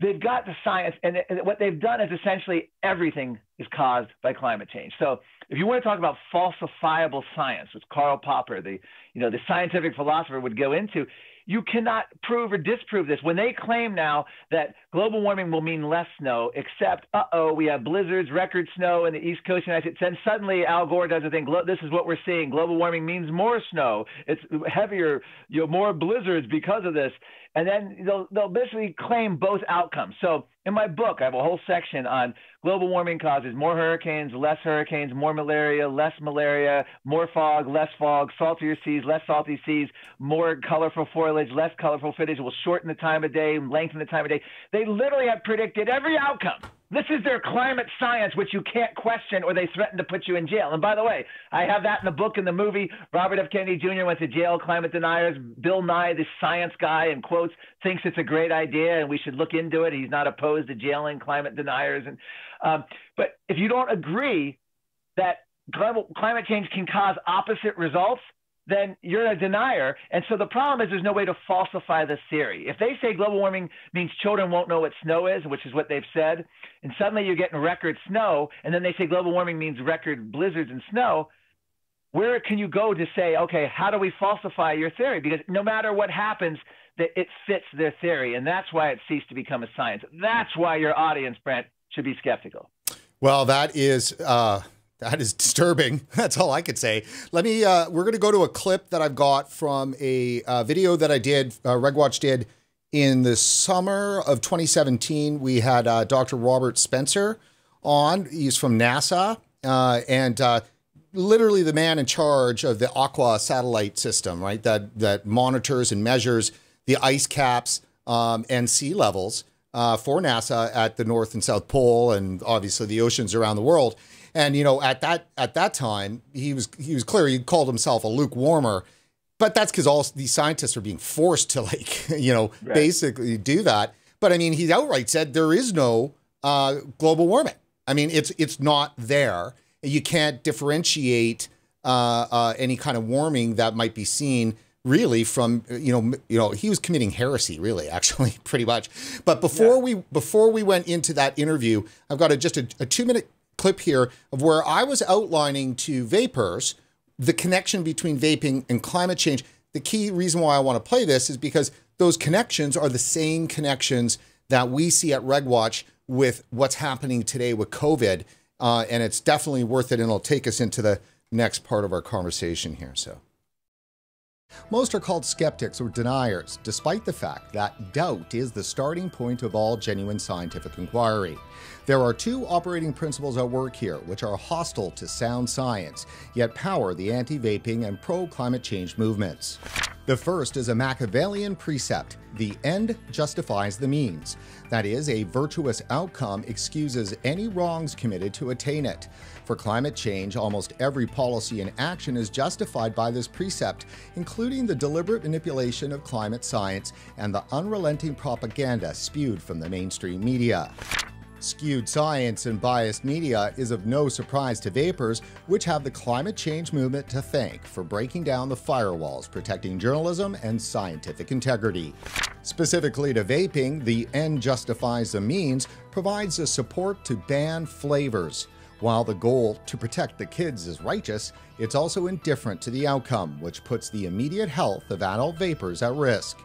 B: they've got the science, and, what they've done is essentially everything is caused by climate change. So if you want to talk about falsifiable science, which Karl Popper, the you know the scientific philosopher, would go into, you cannot prove or disprove this. When they claim now that global warming will mean less snow, except, uh oh, we have blizzards, record snow in the East Coast United States, then suddenly Al Gore does a thing. This is what we're seeing. Global warming means more snow. It's heavier, you know, more blizzards because of this and then they'll they'll basically claim both outcomes. So in my book, I have a whole section on global warming causes more hurricanes, less hurricanes, more malaria, less malaria, more fog, less fog, saltier seas, less salty seas, more colorful foliage, less colorful foliage will shorten the time of day, lengthen the time of day. They literally have predicted every outcome. This is their climate science, which you can't question, or they threaten to put you in jail. And by the way, I have that in the book and the movie. Robert F. Kennedy Jr. went to jail, climate deniers. Bill Nye, this science guy, in quotes, thinks it's a great idea and we should look into it. He's not opposed to jailing climate deniers. And um, but if you don't agree that climate change can cause opposite results, then you're a denier. And so the problem is there's no way to falsify this theory. If they say global warming means children won't know what snow is, which is what they've said, and suddenly you're getting record snow, and then they say global warming means record blizzards and snow, where can you go to say, okay, how do we falsify your theory? Because no matter what happens, that it fits their theory, and that's why it ceased to become a science. That's why your audience, Brent, should be skeptical.
A: Well, that is. Uh... That is disturbing. That's all I could say. Let me. Uh, we're going to go to a clip that I've got from a uh, video that I did. Uh, RegWatch did in the summer of 2017. We had uh, Dr. Robert Spencer on. He's from NASA, uh, and uh, literally the man in charge of the Aqua satellite system, right? That that monitors and measures the ice caps um, and sea levels uh, for NASA at the North and South Pole, and obviously the oceans around the world. And you know, at that at that time, he was he was clear. He called himself a lukewarmer, but that's because all these scientists are being forced to like you know right. basically do that. But I mean, he outright said there is no uh, global warming. I mean, it's it's not there you can't differentiate uh, uh, any kind of warming that might be seen really from you know you know he was committing heresy really actually pretty much but before yeah. we before we went into that interview i've got a, just a, a two minute clip here of where i was outlining to vapers the connection between vaping and climate change the key reason why i want to play this is because those connections are the same connections that we see at regwatch with what's happening today with covid uh, and it's definitely worth it, and it'll take us into the next part of our conversation here. So. Most are called skeptics or deniers, despite the fact that doubt is the starting point of all genuine scientific inquiry. There are two operating principles at work here which are hostile to sound science, yet power the anti vaping and pro climate change movements. The first is a Machiavellian precept the end justifies the means. That is, a virtuous outcome excuses any wrongs committed to attain it. For climate change, almost every policy and action is justified by this precept, including the deliberate manipulation of climate science and the unrelenting propaganda spewed from the mainstream media. Skewed science and biased media is of no surprise to vapers, which have the climate change movement to thank for breaking down the firewalls protecting journalism and scientific integrity. Specifically to vaping, the end justifies the means provides the support to ban flavors. While the goal to protect the kids is righteous, it's also indifferent to the outcome, which puts the immediate health of adult vapers at risk.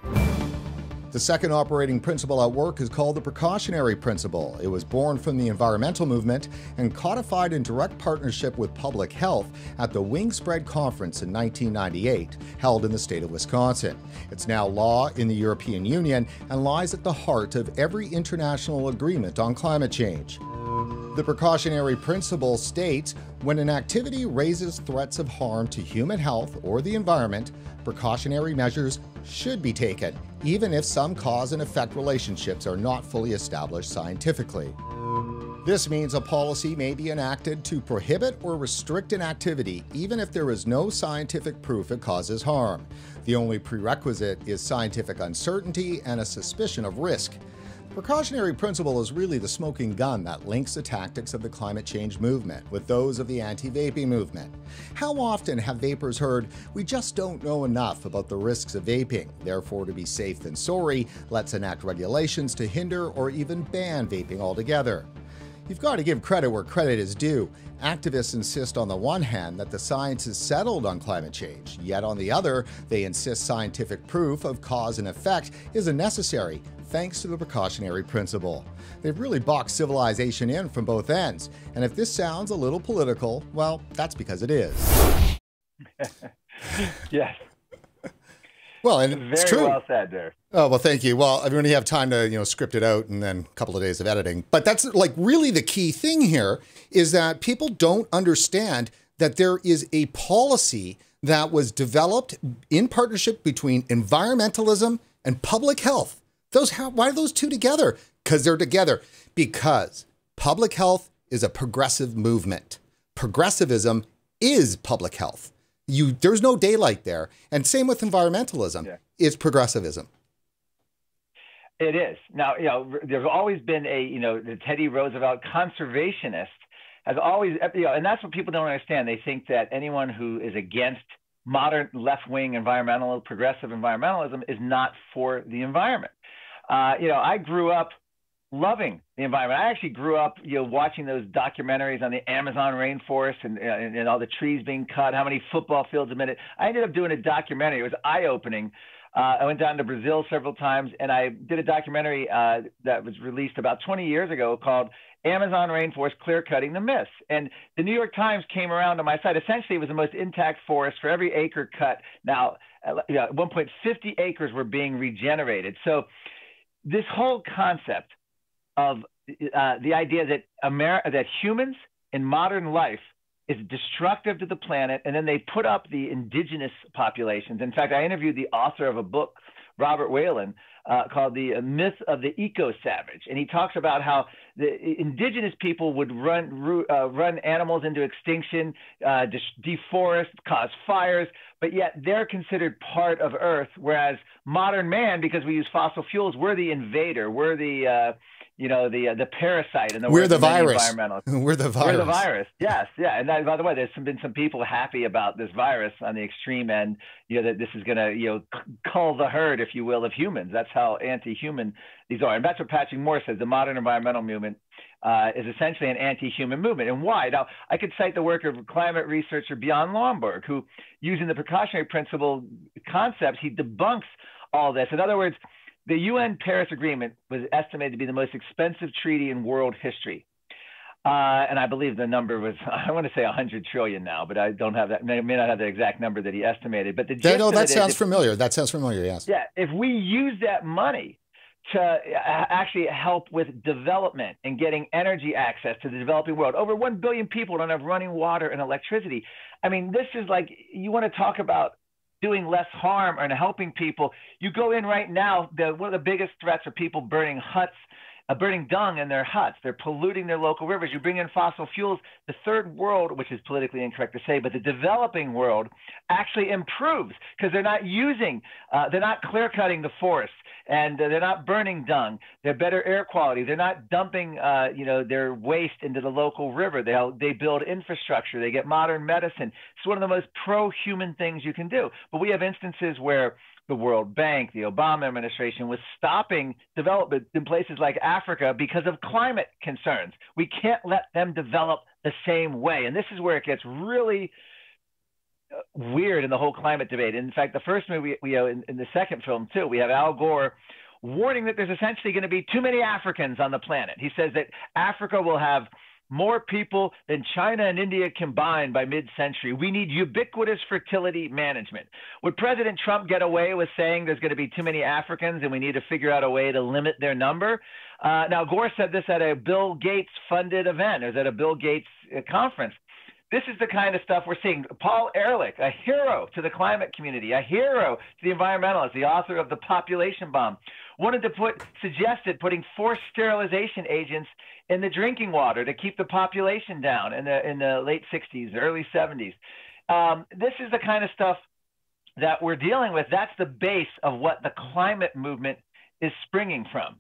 A: The second operating principle at work is called the precautionary principle. It was born from the environmental movement and codified in direct partnership with public health at the Wingspread Conference in 1998, held in the state of Wisconsin. It's now law in the European Union and lies at the heart of every international agreement on climate change. The precautionary principle states when an activity raises threats of harm to human health or the environment, precautionary measures should be taken, even if some cause and effect relationships are not fully established scientifically. This means a policy may be enacted to prohibit or restrict an activity, even if there is no scientific proof it causes harm. The only prerequisite is scientific uncertainty and a suspicion of risk. Precautionary principle is really the smoking gun that links the tactics of the climate change movement with those of the anti vaping movement. How often have vapers heard, we just don't know enough about the risks of vaping, therefore, to be safe than sorry, let's enact regulations to hinder or even ban vaping altogether? You've got to give credit where credit is due. Activists insist on the one hand that the science is settled on climate change, yet on the other, they insist scientific proof of cause and effect isn't necessary, thanks to the precautionary principle. They've really boxed civilization in from both ends, and if this sounds a little political, well, that's because it is.
B: yes.
A: Well, and
B: Very
A: it's true.
B: well said there.
A: Oh well, thank you. Well, I mean, you have time to you know script it out and then a couple of days of editing. But that's like really the key thing here is that people don't understand that there is a policy that was developed in partnership between environmentalism and public health those how, why are those two together? Because they're together. Because public health is a progressive movement. Progressivism is public health. You there's no daylight there. And same with environmentalism. Yeah. It's progressivism.
B: It is. Now, you know, there's always been a, you know, the Teddy Roosevelt conservationist has always, you know, and that's what people don't understand. They think that anyone who is against modern left-wing environmental, progressive environmentalism is not for the environment. Uh, you know, I grew up loving the environment. I actually grew up, you know, watching those documentaries on the Amazon rainforest and, and, and all the trees being cut, how many football fields a minute. I ended up doing a documentary. It was eye-opening Uh, I went down to Brazil several times, and I did a documentary uh, that was released about 20 years ago called Amazon Rainforest Clear Cutting the Myths. And the New York Times came around on my site. Essentially, it was the most intact forest for every acre cut. Now, at one point, 50 acres were being regenerated. So, this whole concept of uh, the idea that Amer- that humans in modern life is destructive to the planet, and then they put up the indigenous populations. In fact, I interviewed the author of a book, Robert Whelan, uh, called "The Myth of the Eco Savage," and he talks about how the indigenous people would run uh, run animals into extinction, uh, deforest, cause fires, but yet they're considered part of Earth, whereas modern man, because we use fossil fuels, we're the invader, we're the uh, you know the uh, the parasite and the
A: we're the virus. we're the virus.
B: We're the virus. Yes, yeah. And that, by the way, there's been some people happy about this virus on the extreme end. You know that this is going to you know cull the herd, if you will, of humans. That's how anti-human these are, and that's what Patrick Moore says. The modern environmental movement uh, is essentially an anti-human movement. And why? Now, I could cite the work of climate researcher Bjorn Lomborg, who, using the precautionary principle concepts, he debunks all this. In other words the UN Paris Agreement was estimated to be the most expensive treaty in world history. Uh, and I believe the number was, I want to say 100 trillion now, but I don't have that, may, may not have the exact number that he estimated. But the
A: that, no, that sounds familiar. That sounds familiar, yes.
B: Yeah. If we use that money to uh, actually help with development and getting energy access to the developing world, over 1 billion people don't have running water and electricity. I mean, this is like, you want to talk about doing less harm and helping people. You go in right now, the, one of the biggest threats are people burning huts, uh, burning dung in their huts. They're polluting their local rivers. You bring in fossil fuels. The third world, which is politically incorrect to say, but the developing world actually improves because they're not using, uh, they're not clear cutting the forests and they're not burning dung. They're better air quality. They're not dumping, uh, you know, their waste into the local river. They they build infrastructure. They get modern medicine. It's one of the most pro-human things you can do. But we have instances where the World Bank, the Obama administration was stopping development in places like Africa because of climate concerns. We can't let them develop the same way. And this is where it gets really weird in the whole climate debate. In fact, the first movie we, have in, in the second film too, we have Al Gore warning that there's essentially going to be too many Africans on the planet. He says that Africa will have more people than China and India combined by mid century. We need ubiquitous fertility management. Would President Trump get away with saying there's going to be too many Africans and we need to figure out a way to limit their number? Uh, now, Gore said this at a Bill Gates funded event, it was at a Bill Gates uh, conference. This is the kind of stuff we're seeing. Paul Ehrlich, a hero to the climate community, a hero to the environmentalists, the author of The Population Bomb, wanted to put, suggested putting forced sterilization agents in the drinking water to keep the population down in the, in the late 60s, early 70s. Um, this is the kind of stuff that we're dealing with. That's the base of what the climate movement is springing from.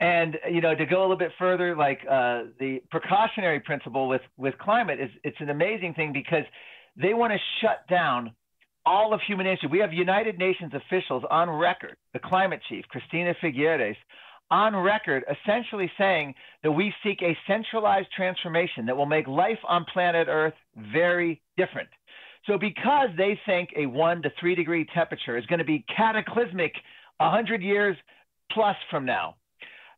B: And you know, to go a little bit further, like uh, the precautionary principle with with climate is it's an amazing thing because they want to shut down all of human history. We have United Nations officials on record, the climate chief, Cristina Figueres, on record essentially saying that we seek a centralized transformation that will make life on planet Earth very different. So, because they think a one to three degree temperature is going to be cataclysmic 100 years plus from now,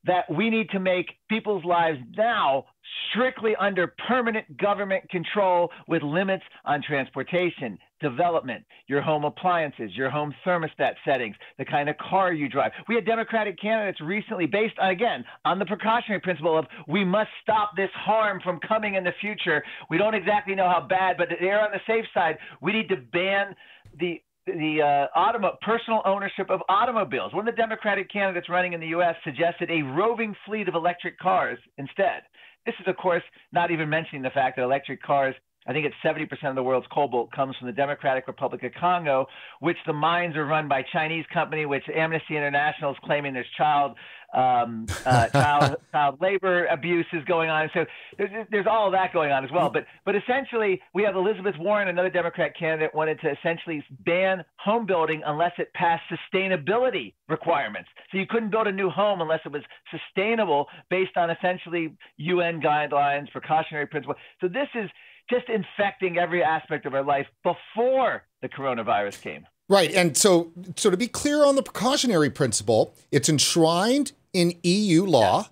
B: that we need to make people's lives now strictly under permanent government control with limits on transportation, development, your home appliances, your home thermostat settings, the kind of car you drive. We had Democratic candidates recently based, again, on the precautionary principle of we must stop this harm from coming in the future. We don't exactly know how bad, but they're on the safe side. We need to ban the the uh, automo- personal ownership of automobiles. One of the Democratic candidates running in the U.S. suggested a roving fleet of electric cars instead. This is, of course, not even mentioning the fact that electric cars I think it's 70% of the world's cobalt comes from the Democratic Republic of Congo, which the mines are run by Chinese company, which Amnesty International is claiming there's child um, uh, child child labor abuse is going on. So there's, there's all of that going on as well. But but essentially, we have Elizabeth Warren, another Democrat candidate, wanted to essentially ban home building unless it passed sustainability requirements. So you couldn't build a new home unless it was sustainable based on essentially UN guidelines, precautionary principles. So this is just infecting every aspect of our life before the coronavirus came.
A: Right. And so so to be clear on the precautionary principle, it's enshrined in EU law.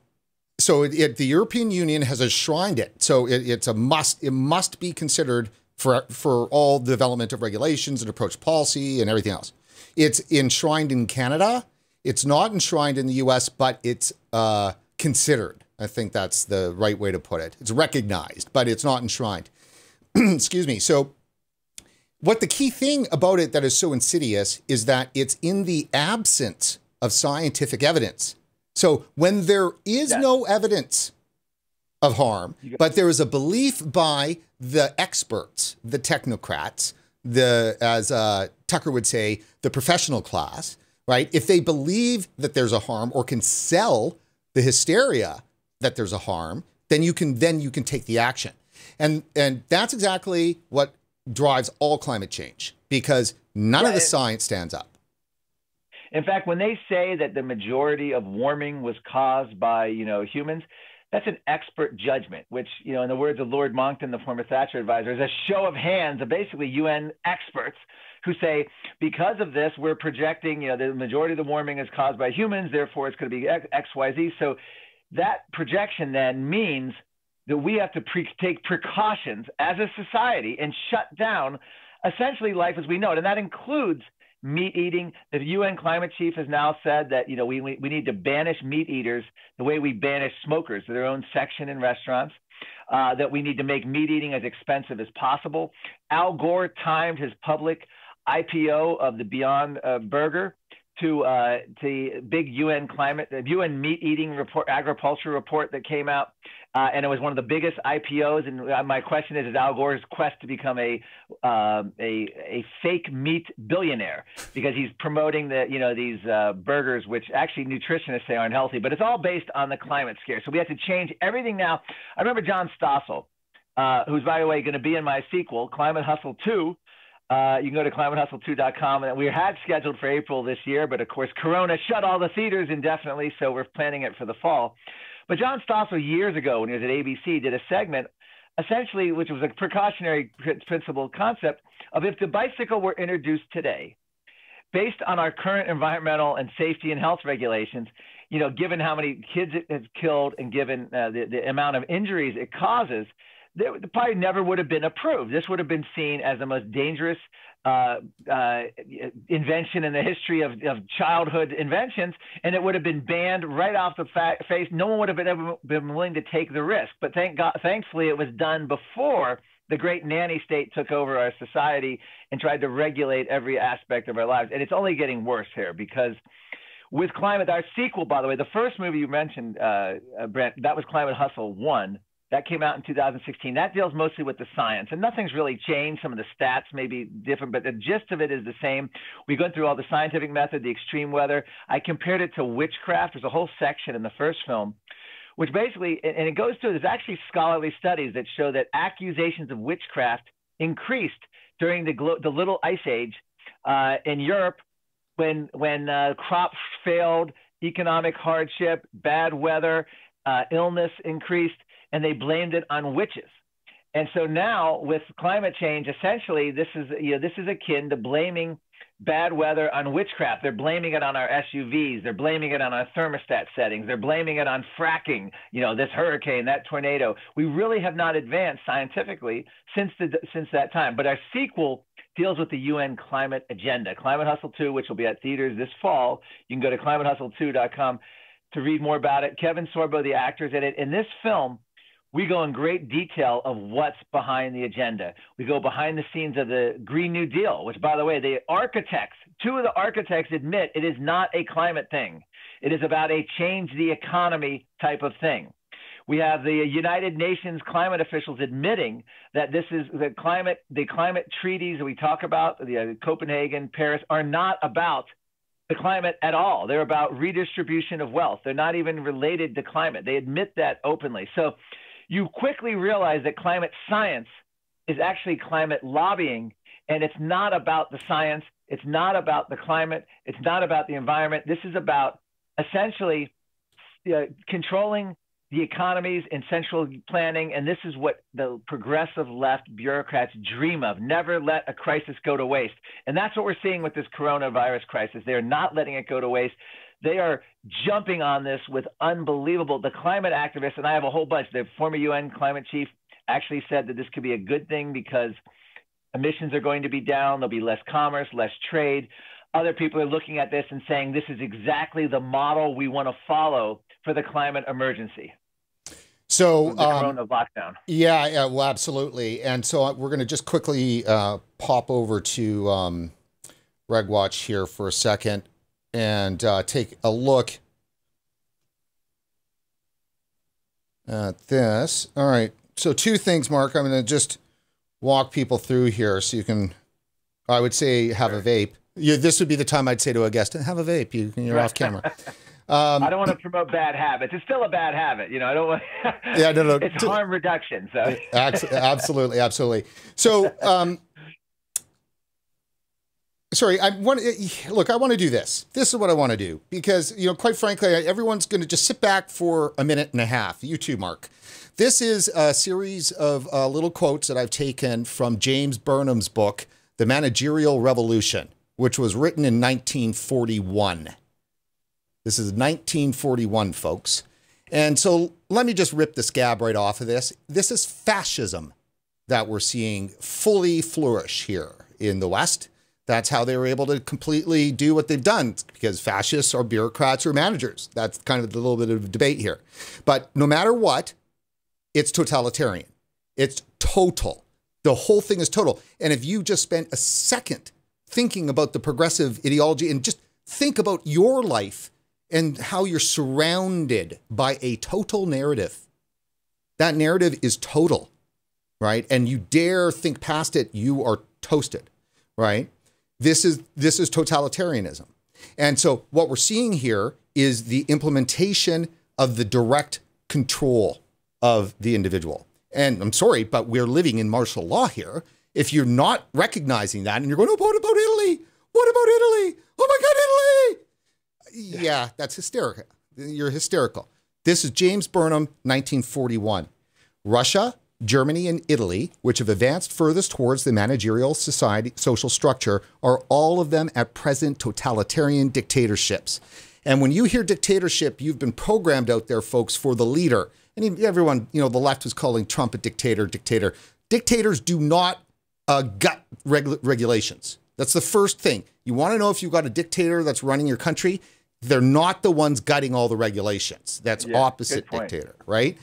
A: So it, it, the European Union has enshrined it. So it, it's a must. It must be considered for for all development of regulations and approach policy and everything else. It's enshrined in Canada. It's not enshrined in the U.S., but it's uh, considered. I think that's the right way to put it. It's recognized, but it's not enshrined. Excuse me. So what the key thing about it that is so insidious is that it's in the absence of scientific evidence. So when there is yes. no evidence of harm, but there is a belief by the experts, the technocrats, the as uh, Tucker would say, the professional class, right? If they believe that there's a harm or can sell the hysteria that there's a harm, then you can then you can take the action. And and that's exactly what drives all climate change because none yeah, of the science stands up.
B: In fact, when they say that the majority of warming was caused by, you know, humans, that's an expert judgment, which, you know, in the words of Lord Monckton, the former Thatcher advisor, is a show of hands of basically UN experts who say, because of this, we're projecting, you know, the majority of the warming is caused by humans, therefore it's going to be X, Y, Z. So that projection then means that we have to pre- take precautions as a society and shut down essentially life as we know it. And that includes meat eating. The UN climate chief has now said that you know we, we, we need to banish meat eaters the way we banish smokers to their own section in restaurants. Uh, that we need to make meat eating as expensive as possible. Al Gore timed his public IPO of the Beyond uh, Burger to uh, the big UN climate, the UN meat eating report, agriculture report that came out, uh, and it was one of the biggest IPOs. And uh, my question is: Is Al Gore's quest to become a uh, a a fake meat billionaire because he's promoting the you know these uh, burgers, which actually nutritionists say aren't healthy, but it's all based on the climate scare. So we have to change everything now. I remember John Stossel, uh, who's by the way going to be in my sequel, Climate Hustle Two uh, you can go to climatehustle2.com. And we had scheduled for April this year, but of course, Corona shut all the theaters indefinitely, so we're planning it for the fall. But John Stossel, years ago, when he was at ABC, did a segment essentially, which was a precautionary principle concept of if the bicycle were introduced today, based on our current environmental and safety and health regulations, you know, given how many kids it has killed and given uh, the, the amount of injuries it causes, that probably never would have been approved. This would have been seen as the most dangerous uh, uh, invention in the history of, of, childhood inventions, and it would have been banned right off the fa- face. No one would have been, ever been willing to take the risk. But thank God, thankfully, it was done before the great nanny state took over our society and tried to regulate every aspect of our lives. And it's only getting worse here because with climate, our sequel, by the way, the first movie you mentioned, uh, uh Brent, that was Climate Hustle One that came out in 2016. That deals mostly with the science, and nothing's really changed. Some of the stats may be different, but the gist of it is the same. We go through all the scientific method, the extreme weather. I compared it to witchcraft. There's a whole section in the first film, which basically, and it goes through. There's actually scholarly studies that show that accusations of witchcraft increased during the the Little Ice Age uh, in Europe when when uh, crops failed, economic hardship, bad weather, uh, illness increased and they blamed it on witches. And so now with climate change, essentially this is you know this is akin to blaming bad weather on witchcraft. They're blaming it on our SUVs. They're blaming it on our thermostat settings. They're blaming it on fracking. You know this hurricane, that tornado. We really have not advanced scientifically since the since that time. But our sequel deals with the UN climate agenda, Climate Hustle 2, which will be at theaters this fall. You can go to climatehustle2.com to read more about it. Kevin Sorbo, the actors in it. In this film, we go in great detail of what's behind the agenda. We go behind the scenes of the Green New Deal, which, by the way, the architects, two of the architects admit it is not a climate thing. It is about a change the economy type of thing. We have the United Nations climate officials admitting that this is the climate, the climate treaties that we talk about, the uh, Copenhagen, Paris, are not about the climate at all. They're about redistribution of wealth. They're not even related to climate. They admit that openly. So you quickly realize that climate science is actually climate lobbying, and it's not about the science, it's not about the climate, it's not about the environment. This is about essentially uh, controlling the economies and central planning, and this is what the progressive left bureaucrats dream of. Never let a crisis go to waste. And that's what we're seeing with this coronavirus crisis. They're not letting it go to waste. They are jumping on this with unbelievable. The climate activists, and I have a whole bunch. The former UN climate chief actually said that this could be a good thing because emissions are going to be down, there'll be less commerce, less trade. Other people are looking at this and saying this is exactly the model we want to follow for the climate emergency.
A: So,
B: the um, lockdown.
A: Yeah, yeah, well, absolutely. And so uh, we're going to just quickly uh, pop over to um, RegWatch here for a second and uh, take a look at this. All right. So, two things, Marc. I'm going to just walk people through here so you can, I would say, have a vape. You, this would be the time I'd say to a guest, have a vape. You, you're off camera.
B: Um, I don't want to promote bad habits. It's still a bad habit, you know. I don't want.
A: yeah, no, no.
B: It's harm reduction. So
A: absolutely, absolutely. So, um, sorry, I want look. I want to do this. This is what I want to do because you know, quite frankly, everyone's going to just sit back for a minute and a half. You too, Marc. This is a series of uh, little quotes that I've taken from James Burnham's book, The Managerial Revolution, which was written in 1941. This is 1941, folks. And so let me just rip the scab right off of this. This is fascism that we're seeing fully flourish here in the West. That's how they were able to completely do what they've done because fascists are bureaucrats or managers. That's kind of a little bit of debate here. But no matter what, it's totalitarian. It's total. The whole thing is total. And if you just spent a second thinking about the progressive ideology and just think about your life and how you're surrounded by a total narrative. That narrative is total, right? And you dare think past it, you are toasted, right? This is this is totalitarianism. And so what we're seeing here is the implementation of the direct control of the individual. And I'm sorry, but we're living in martial law here. If you're not recognizing that and you're going, oh, what about Italy? What about Italy? Oh my God, Italy! yeah, that's hysterical. You're hysterical. This is James Burnham, 1941. Russia, Germany, and Italy, which have advanced furthest towards the managerial society social structure, are all of them at present totalitarian dictatorships. And when you hear dictatorship, you've been programmed out there, folks, for the leader. And everyone, you know, the left was calling Trump a dictator, dictator. Dictators do not uh, gut reg- regulations. That's the first thing. You want to know if you've got a dictator that's running your country? They're not the ones gutting all the regulations. That's yeah, opposite dictator, right?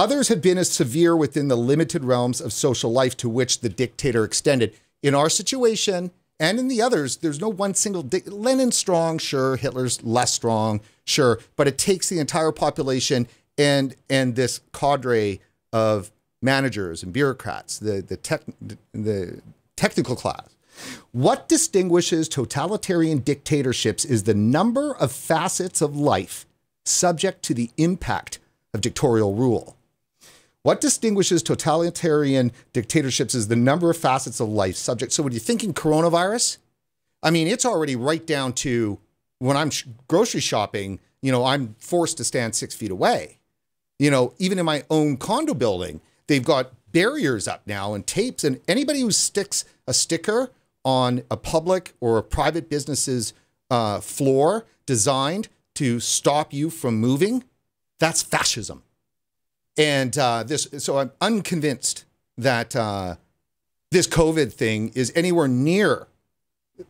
A: Others have been as severe within the limited realms of social life to which the dictator extended. In our situation and in the others, there's no one single di- Lenin's strong, sure. Hitler's less strong, sure. But it takes the entire population and and this cadre of managers and bureaucrats, the the tech the technical class what distinguishes totalitarian dictatorships is the number of facets of life subject to the impact of dictatorial rule. What distinguishes totalitarian dictatorships is the number of facets of life subject. So when you're thinking coronavirus, I mean, it's already right down to when I'm grocery shopping, you know, I'm forced to stand six feet away. You know, even in my own condo building, they've got barriers up now and tapes, and anybody who sticks a sticker on a public or a private business's uh, floor designed to stop you from moving, that's fascism. And uh, this, so I'm unconvinced that uh, this COVID thing is anywhere near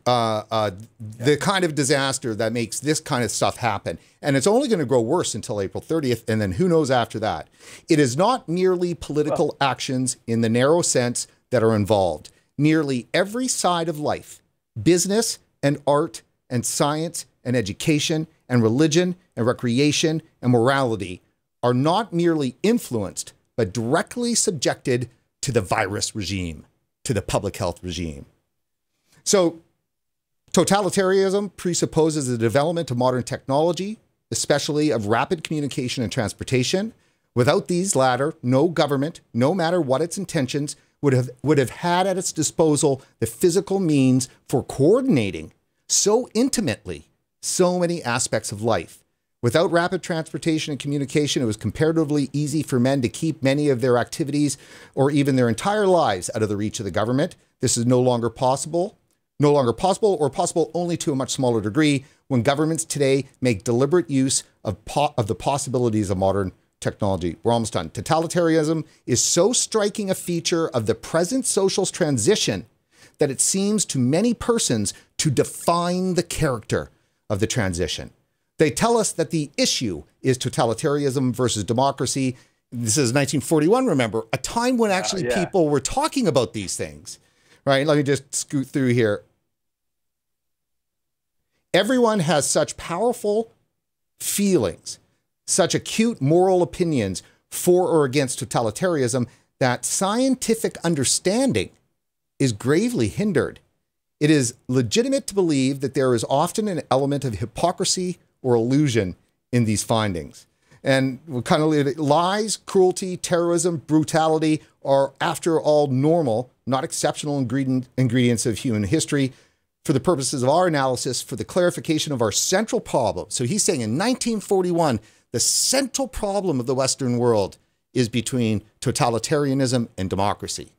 A: uh, uh, the kind of disaster that makes this kind of stuff happen. And it's only going to grow worse until April 30th. And then who knows after that? It is not merely political well, actions in the narrow sense that are involved nearly every side of life business and art and science and education and religion and recreation and morality are not merely influenced, but directly subjected to the virus regime, to the public health regime. So, totalitarianism presupposes the development of modern technology, especially of rapid communication and transportation. Without these latter, no government, no matter what its intentions, would have would have had at its disposal the physical means for coordinating so intimately so many aspects of life. Without rapid transportation and communication, it was comparatively easy for men to keep many of their activities or even their entire lives out of the reach of the government. This is no longer possible, no longer possible, or possible only to a much smaller degree when governments today make deliberate use of, of the possibilities of modern technology. We're almost done. Totalitarianism is so striking a feature of the present social transition that it seems to many persons to define the character of the transition. They tell us that the issue is totalitarianism versus democracy. This is 1941, remember, a time when actually uh, yeah. people were talking about these things, right? Let me just scoot through here. Everyone has such powerful feelings, such acute moral opinions for or against totalitarianism that scientific understanding is gravely hindered. It is legitimate to believe that there is often an element of hypocrisy or illusion in these findings. And we kind of lies, cruelty, terrorism, brutality are, after all, normal, not exceptional ingredient, ingredients of human history for the purposes of our analysis, for the clarification of our central problem. So he's saying in 1941, the central problem of the Western world is between totalitarianism and democracy.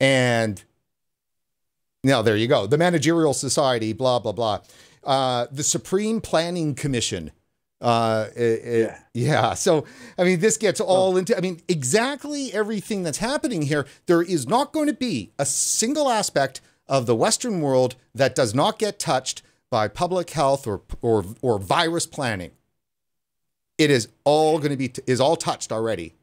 A: And now there you go. The managerial society, blah, blah, blah. Uh, the Supreme Planning Commission. Uh, it, it, yeah. yeah. So, I mean, this gets all into, I mean, exactly everything that's happening here. There is not going to be a single aspect of the Western world that does not get touched by public health or, or, or virus planning. It is all going to be, is all touched already.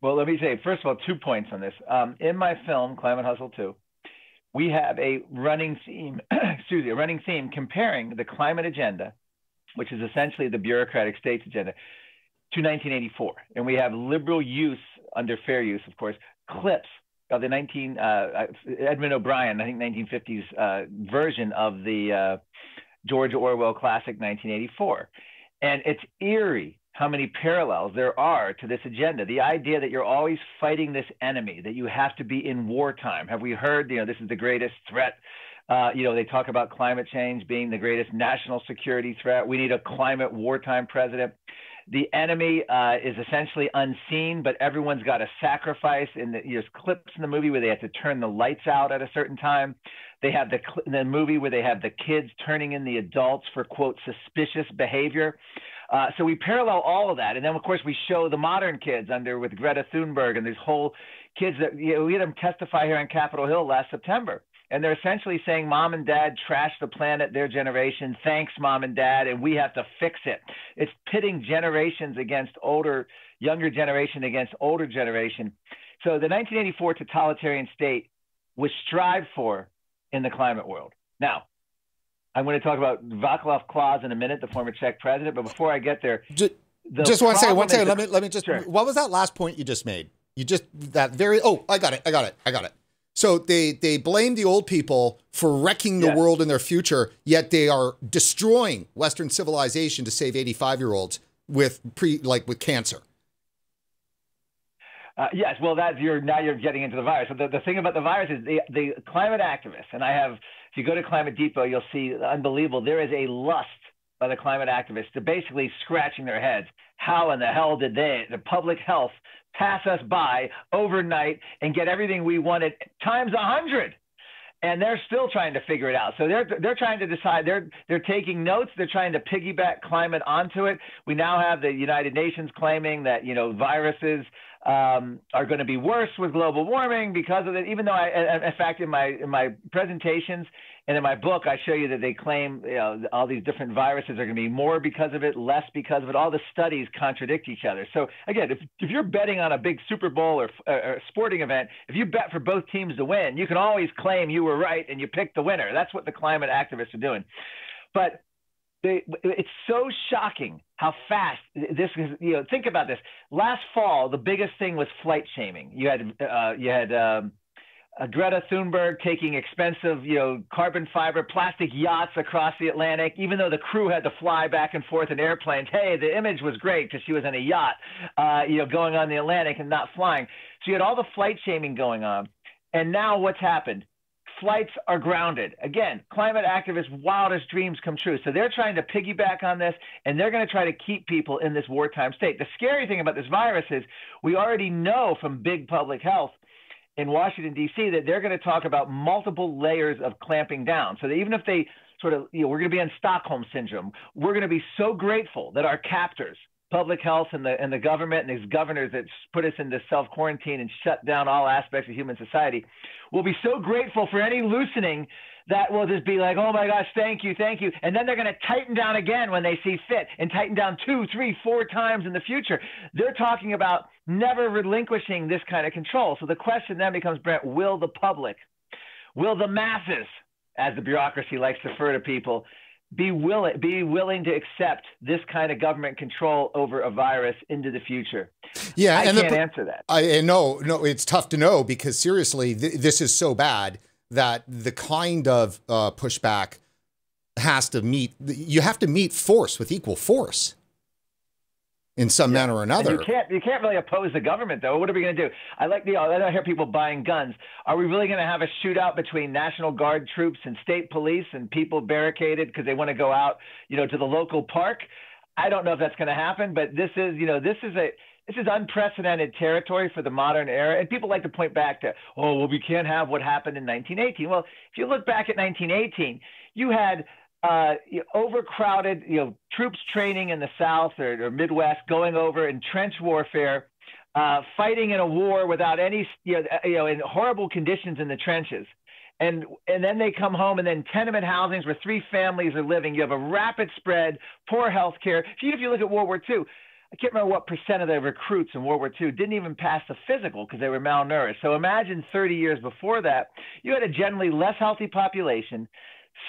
B: Well, let me say, first of all, two points on this. Um, in my film, Climate Hustle 2, we have a running theme, excuse me, a running theme comparing the climate agenda, which is essentially the bureaucratic states agenda, to 1984. And we have liberal use under fair use, of course, clips of the 19 uh, uh, Edmund O'Brien, I think 1950s uh, version of the uh, George Orwell classic 1984. And it's eerie how many parallels there are to this agenda. The idea that you're always fighting this enemy, that you have to be in wartime. Have we heard, you know, this is the greatest threat? Uh, you know, they talk about climate change being the greatest national security threat. We need a climate wartime president. The enemy uh, is essentially unseen, but everyone's got a sacrifice. And the, there's clips in the movie where they have to turn the lights out at a certain time. They have the, the movie where they have the kids turning in the adults for quote suspicious behavior. Uh, so we parallel all of that, and then of course we show the modern kids under with Greta Thunberg and these whole kids that you know, we had them testify here on Capitol Hill last September, and they're essentially saying mom and dad trashed the planet, their generation. Thanks, mom and dad, and we have to fix it. It's pitting generations against older, younger generation against older generation. So the 1984 totalitarian state was strived for in the climate world. Now, I'm going to talk about Vaclav Klaus in a minute, the former Czech president. But before I get there,
A: just, just one second, one second. Let me let me just. Sure. What was that last point you just made? You just that very. Oh, I got it. I got it. I got it. So they they blame the old people for wrecking the yes. world and their future, yet they are destroying Western civilization to save 85 year olds with pre like with cancer.
B: Uh, yes, well, that's you're now you're getting into the virus. So the, the thing about the virus is the the climate activists, and I have you go to Climate Depot, you'll see unbelievable. There is a lust by the climate activists to basically scratching their heads. How in the hell did they, the public health, pass us by overnight and get everything we wanted times a hundred? and they're still trying to figure it out. So they're they're trying to decide. They're they're taking notes. They're trying to piggyback climate onto it. We now have the United Nations claiming that you know viruses um, are going to be worse with global warming because of it. Even though I, in fact, in my in my presentations and in my book, I show you that they claim you know, all these different viruses are going to be more because of it, less because of it. All the studies contradict each other. So again, if if you're betting on a big Super Bowl or, or sporting event, if you bet for both teams to win, you can always claim you were right and you picked the winner. That's what the climate activists are doing. But they, it's so shocking how fast this is. You know, think about this. Last fall, the biggest thing was flight shaming. You had uh, you had um, uh, Greta Thunberg taking expensive, you know, carbon fiber plastic yachts across the Atlantic, even though the crew had to fly back and forth in airplanes. Hey, the image was great because she was in a yacht, uh, you know, going on the Atlantic and not flying. So you had all the flight shaming going on, and now what's happened? Flights are grounded. Again, climate activists' wildest dreams come true. So they're trying to piggyback on this and they're going to try to keep people in this wartime state. The scary thing about this virus is we already know from big public health in Washington, D.C., that they're going to talk about multiple layers of clamping down. So even if they sort of, you know, we're going to be in Stockholm syndrome, we're going to be so grateful that our captors, public health and the and the government and these governors that put us into self quarantine and shut down all aspects of human society will be so grateful for any loosening that will just be like, oh my gosh, thank you, thank you. And then they're going to tighten down again when they see fit and tighten down two, three, four times in the future. They're talking about never relinquishing this kind of control. So the question then becomes, Brent, will the public, will the masses, as the bureaucracy likes to refer to people, be willing be willing to accept this kind of government control over a virus into the future?
A: Yeah,
B: I
A: and
B: can't
A: the,
B: answer that.
A: I no, no, it's tough to know because seriously, th- this is so bad that the kind of uh, pushback has to meet. You have to meet force with equal force in some yeah. manner or another.
B: And you can't you can't really oppose the government though. What are we going to do? I like the I don't hear people buying guns. Are we really going to have a shootout between National Guard troops and state police and people barricaded because they want to go out, you know, to the local park? I don't know if that's going to happen, but this is, you know, this is a this is unprecedented territory for the modern era. And people like to point back to, oh, well, we can't have what happened in 1918. Well, if you look back at 1918, you had uh, overcrowded, you know, troops training in the South or, or Midwest, going over in trench warfare, uh, fighting in a war without any, you know, you know, in horrible conditions in the trenches. And and then they come home, and then tenement housings where three families are living. You have a rapid spread, poor health care. Even if you look at World War II, I can't remember what percent of the recruits in World War II didn't even pass the physical because they were malnourished. So imagine 30 years before that, you had a generally less healthy population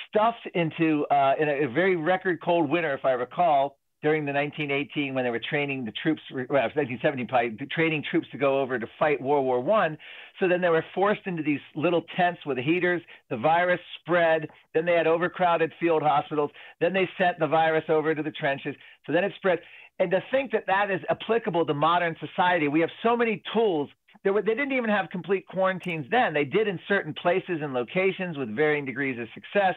B: stuffed into uh, in a, a, very record cold winter, if I recall, during the 1918 when they were training the troops, well, 1970, probably, training troops to go over to fight World War One. So then they were forced into these little tents with heaters. The virus spread. Then they had overcrowded field hospitals. Then they sent the virus over to the trenches. So then it spread. And to think that that is applicable to modern society, we have so many tools. Were, they didn't even have complete quarantines then. They did in certain places and locations with varying degrees of success.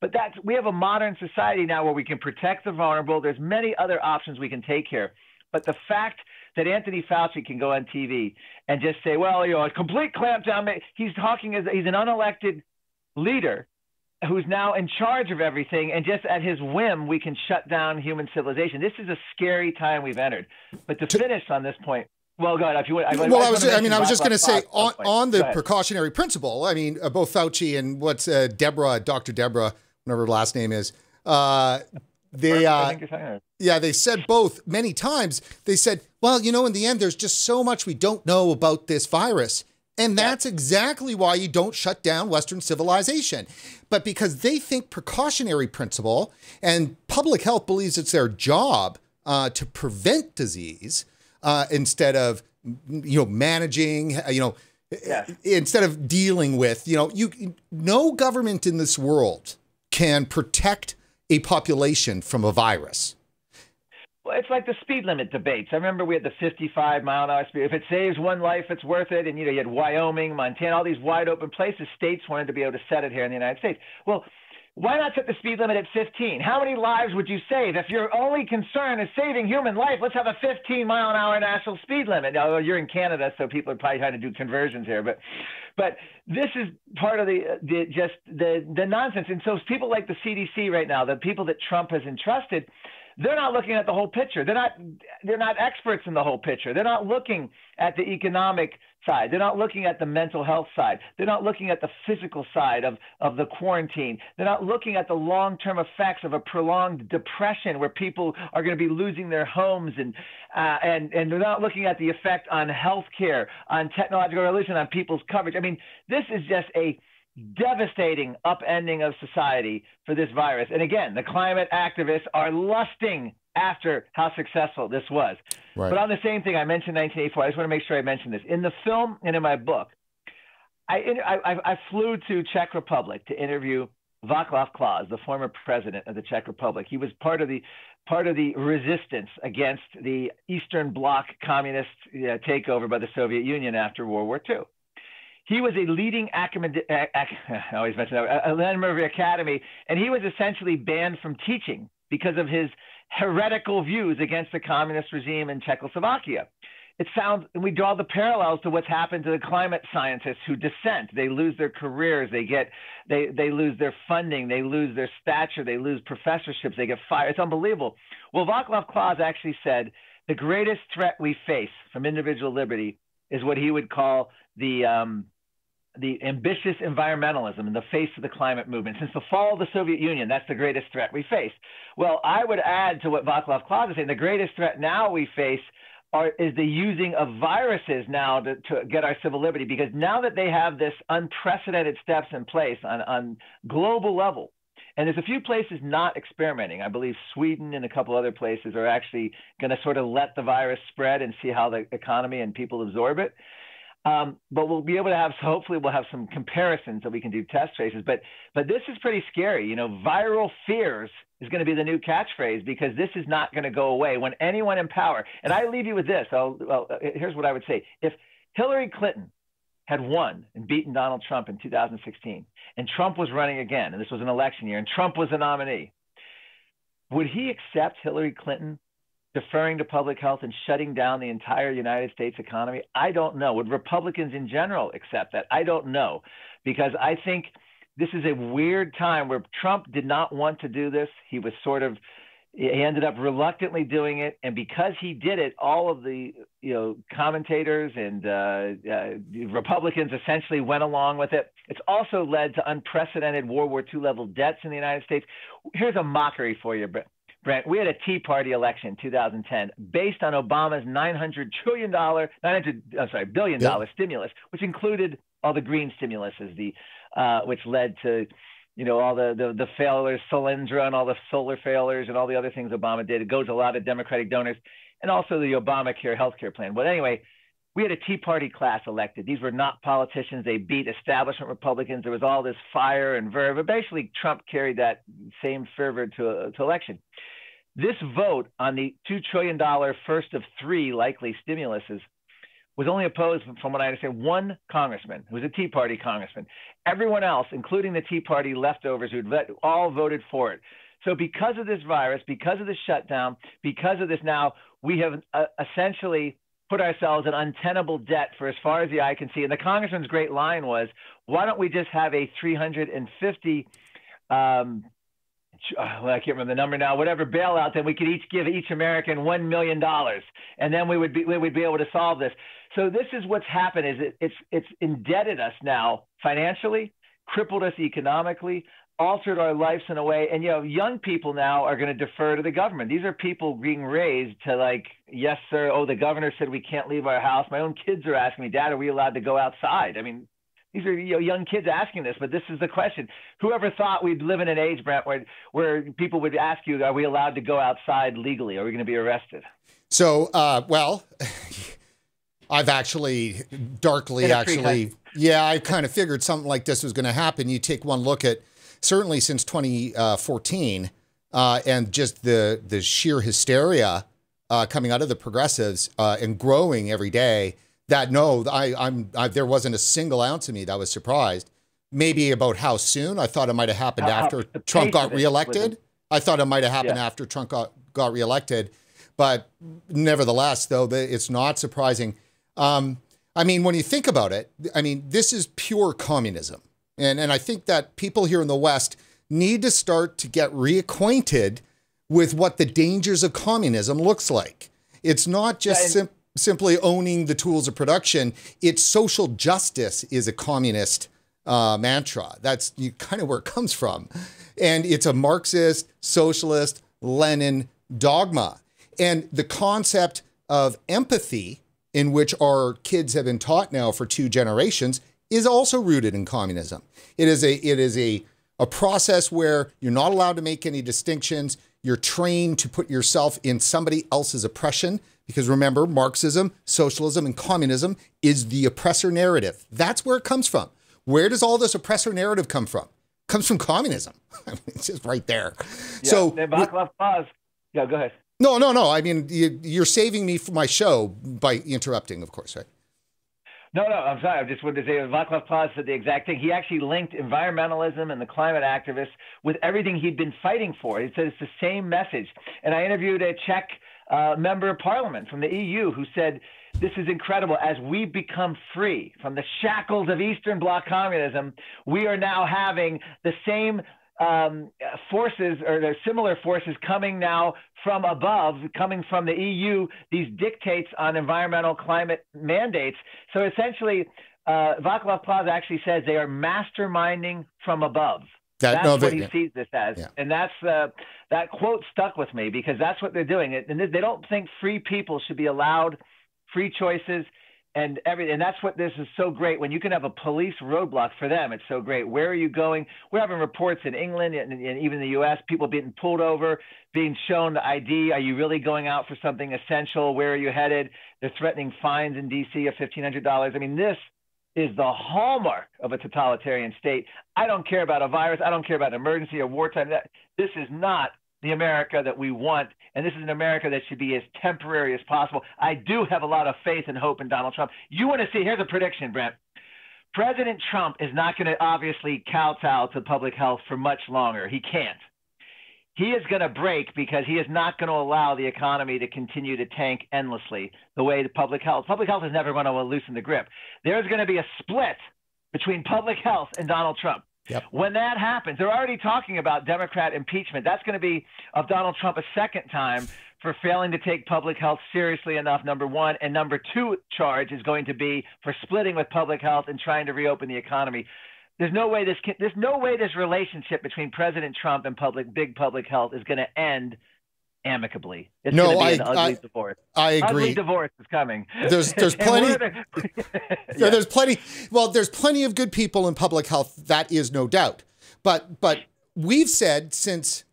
B: But that's we have a modern society now where we can protect the vulnerable. There's many other options we can take here. But the fact that Anthony Fauci can go on TV and just say, well, you know, a complete clampdown, he's talking as he's an unelected leader who's now in charge of everything, and just at his whim, we can shut down human civilization. This is a scary time we've entered. But to finish on this point, well, go ahead. If you want, I,
A: well, I, I was. I mean, I was just going to say on, on the precautionary principle. I mean, uh, both Fauci and what's uh, Deborah, Dr. Deborah, whatever her last name is. Uh, they, uh, yeah, they said both many times. They said, well, you know, in the end, there's just so much we don't know about this virus. And that's exactly why you don't shut down Western civilization. But because they think precautionary principle and public health believes it's their job uh, to prevent disease uh, instead of you know managing you know yes. instead of dealing with you know you no government in this world can protect a population from a virus
B: well, it's like the speed limit debates. I remember we had the 55 mile an hour speed. If it saves one life, it's worth it. And you know, you had Wyoming, Montana, all these wide open places. States wanted to be able to set it here in the United States. Well, why not set the speed limit at 15? How many lives would you save if your only concern is saving human life? Let's have a 15 mile an hour national speed limit. Now you're in Canada, so people are probably trying to do conversions here, but but this is part of the, the just the the nonsense. And so people like the CDC right now, the people that Trump has entrusted they're not looking at the whole picture. They're not they're not experts in the whole picture. They're not looking at the economic side. They're not looking at the mental health side. They're not looking at the physical side of, of the quarantine. They're not looking at the long term effects of a prolonged depression where people are going to be losing their homes and uh, and and they're not looking at the effect on healthcare, on technological revolution, on people's coverage. I mean, this is just a devastating upending of society for this virus. And again, the climate activists are lusting after how successful this was. Right. But on the same thing, I mentioned 1984. I just want to make sure I mention this. In the film and in my book, I, I, I flew to Czech Republic to interview Václav Klaus, the former president of the Czech Republic. He was part of the part of the resistance against the Eastern Bloc communist uh, takeover by the Soviet Union after World War II he was a leading academic, I always mention that, a member of the academy, and he was essentially banned from teaching because of his heretical views against the communist regime in Czechoslovakia. It sounds, and we draw the parallels to what's happened to the climate scientists who dissent. They lose their careers, they get, they, they lose their funding, they lose their stature, they lose professorships, they get fired. It's unbelievable. Well, Vaclav Klaus actually said the greatest threat we face from individual liberty is what he would call the um, the ambitious environmentalism in the face of the climate movement. Since the fall of the Soviet Union, that's the greatest threat we face. Well, I would add to what Vaclav Klaus is saying, the greatest threat now we face are, is the using of viruses now to, to get our civil liberty, because now that they have this unprecedented steps in place on, on global level, and there's a few places not experimenting. I believe Sweden and a couple other places are actually going to sort of let the virus spread and see how the economy and people absorb it. Um, but we'll be able to have, so hopefully, we'll have some comparisons that we can do test traces. But, but this is pretty scary. You know, viral fears is going to be the new catchphrase because this is not going to go away when anyone in power. And I leave you with this. I'll, well, here's what I would say: if Hillary Clinton had won and beaten Donald Trump in 2016, and Trump was running again, and this was an election year, and Trump was the nominee, would he accept Hillary Clinton deferring to public health and shutting down the entire United States economy? I don't know. Would Republicans in general accept that? I don't know, because I think this is a weird time where Trump did not want to do this. He was sort of he ended up reluctantly doing it, and because he did it, all of the you know commentators and uh, uh, Republicans essentially went along with it. It's also led to unprecedented World War II level debts in the United States. Here's a mockery for you, Brent. We had a Tea Party election in 2010 based on Obama's 900 trillion dollar, 900, I'm sorry, billion dollar stimulus, which included all the green stimulus, the, uh, which led to, you know, all the, the the failures, Solyndra and all the solar failures and all the other things Obama did. It goes a lot of Democratic donors, and also the Obamacare health care plan. But anyway, we had a Tea Party class elected. These were not politicians. They beat establishment Republicans. There was all this fire and verve. But basically, Trump carried that same fervor to, to election. This vote on the $2 trillion first of three likely stimuluses was only opposed, from what I understand, one congressman who was a Tea Party congressman. Everyone else, including the Tea Party leftovers, who all voted for it. So, because of this virus, because of the shutdown, because of this now, we have uh, essentially put ourselves in untenable debt for as far as the eye can see. And the congressman's great line was, why don't we just have a 350 um, well, I can't remember the number now, whatever bailout, then we could each give each American one million dollars, and then we would be we would be able to solve this. So this is what's happened: is it, it's it's indebted us now financially, crippled us economically, altered our lives in a way. And you know, young people now are going to defer to the government. These are people being raised to like, yes, sir. Oh, the governor said we can't leave our house. My own kids are asking me, Dad, are we allowed to go outside? I mean, these are you know, young kids asking this, but this is the question. Whoever thought we'd live in an age, Brent, where, where people would ask you, are we allowed to go outside legally? Are we going to be arrested?
A: So, uh, well, I've actually darkly actually, yeah, I kind of figured something like this was going to happen. You take one look at certainly since 2014 uh, and just the the sheer hysteria uh, coming out of the progressives uh, and growing every day that no, I, I'm I, there wasn't a single ounce of me that was surprised. Maybe about how soon. I thought it might have happened how, after Trump got reelected. I thought it might have happened yeah. after Trump got, got reelected. But nevertheless, though, it's not surprising. Um, I mean, when you think about it, I mean, this is pure communism. And, and I think that people here in the West need to start to get reacquainted with what the dangers of communism looks like. It's not just yeah, sim- simply owning the tools of production. It's social justice is a communist uh, mantra. That's you, kind of where it comes from. And it's a Marxist, socialist, Lenin dogma. And the concept of empathy, in which our kids have been taught now for two generations, is also rooted in communism. It is a it is a a process where you're not allowed to make any distinctions. You're trained to put yourself in somebody else's oppression because remember, Marxism, socialism, and communism is the oppressor narrative. That's where it comes from. Where does all this oppressor narrative come from? It comes from communism. I mean, it's just right there.
B: Yeah, so, pause. Yeah, go ahead.
A: No, no, no. I mean, you, are saving me for my show by interrupting, of course, right?
B: No, no, I'm sorry. I just wanted to say Vaclav Klaus said the exact thing. He actually linked environmentalism and the climate activists with everything he'd been fighting for. He said it's the same message. And I interviewed a Czech uh, member of parliament from the EU who said, This is incredible. As we become free from the shackles of Eastern Bloc communism, we are now having the same um, forces or the similar forces coming now from above, coming from the EU, these dictates on environmental climate mandates. So essentially, uh, Vaclav Klaus actually says they are masterminding from above. That, that's no, what he yeah. sees this as, yeah. and that's uh, that quote stuck with me because that's what they're doing. And they don't think free people should be allowed free choices and everything. And that's what this is so great when you can have a police roadblock for them. It's so great. Where are you going? We're having reports in England and, and even the U.S. People being pulled over, being shown the ID. Are you really going out for something essential? Where are you headed? They're threatening fines in D.C. of fifteen hundred dollars. I mean, this is the hallmark of a totalitarian state. I don't care about a virus. I don't care about an emergency or wartime. That this is not the America that we want, and this is an America that should be as temporary as possible. I do have a lot of faith and hope in Donald Trump. You want to see? Here's a prediction, Brent. President Trump is not going to obviously kowtow to public health for much longer. He can't. He is going to break because he is not going to allow the economy to continue to tank endlessly the way the public health. Public health is never going to loosen the grip. There's going to be a split between public health and Donald Trump. Yep. When that happens, they're already talking about Democrat impeachment. That's going to be of Donald Trump a second time for failing to take public health seriously enough, number one. And number two charge is going to be for splitting with public health and trying to reopen the economy. There's no way this can, there's no way this relationship between President Trump and public big public health is going to end amicably. It's no, I, I, divorce.
A: I agree.
B: Ugly divorce is coming.
A: There's there's plenty. yeah. There's plenty. Well, there's plenty of good people in public health. That is no doubt. But but we've said since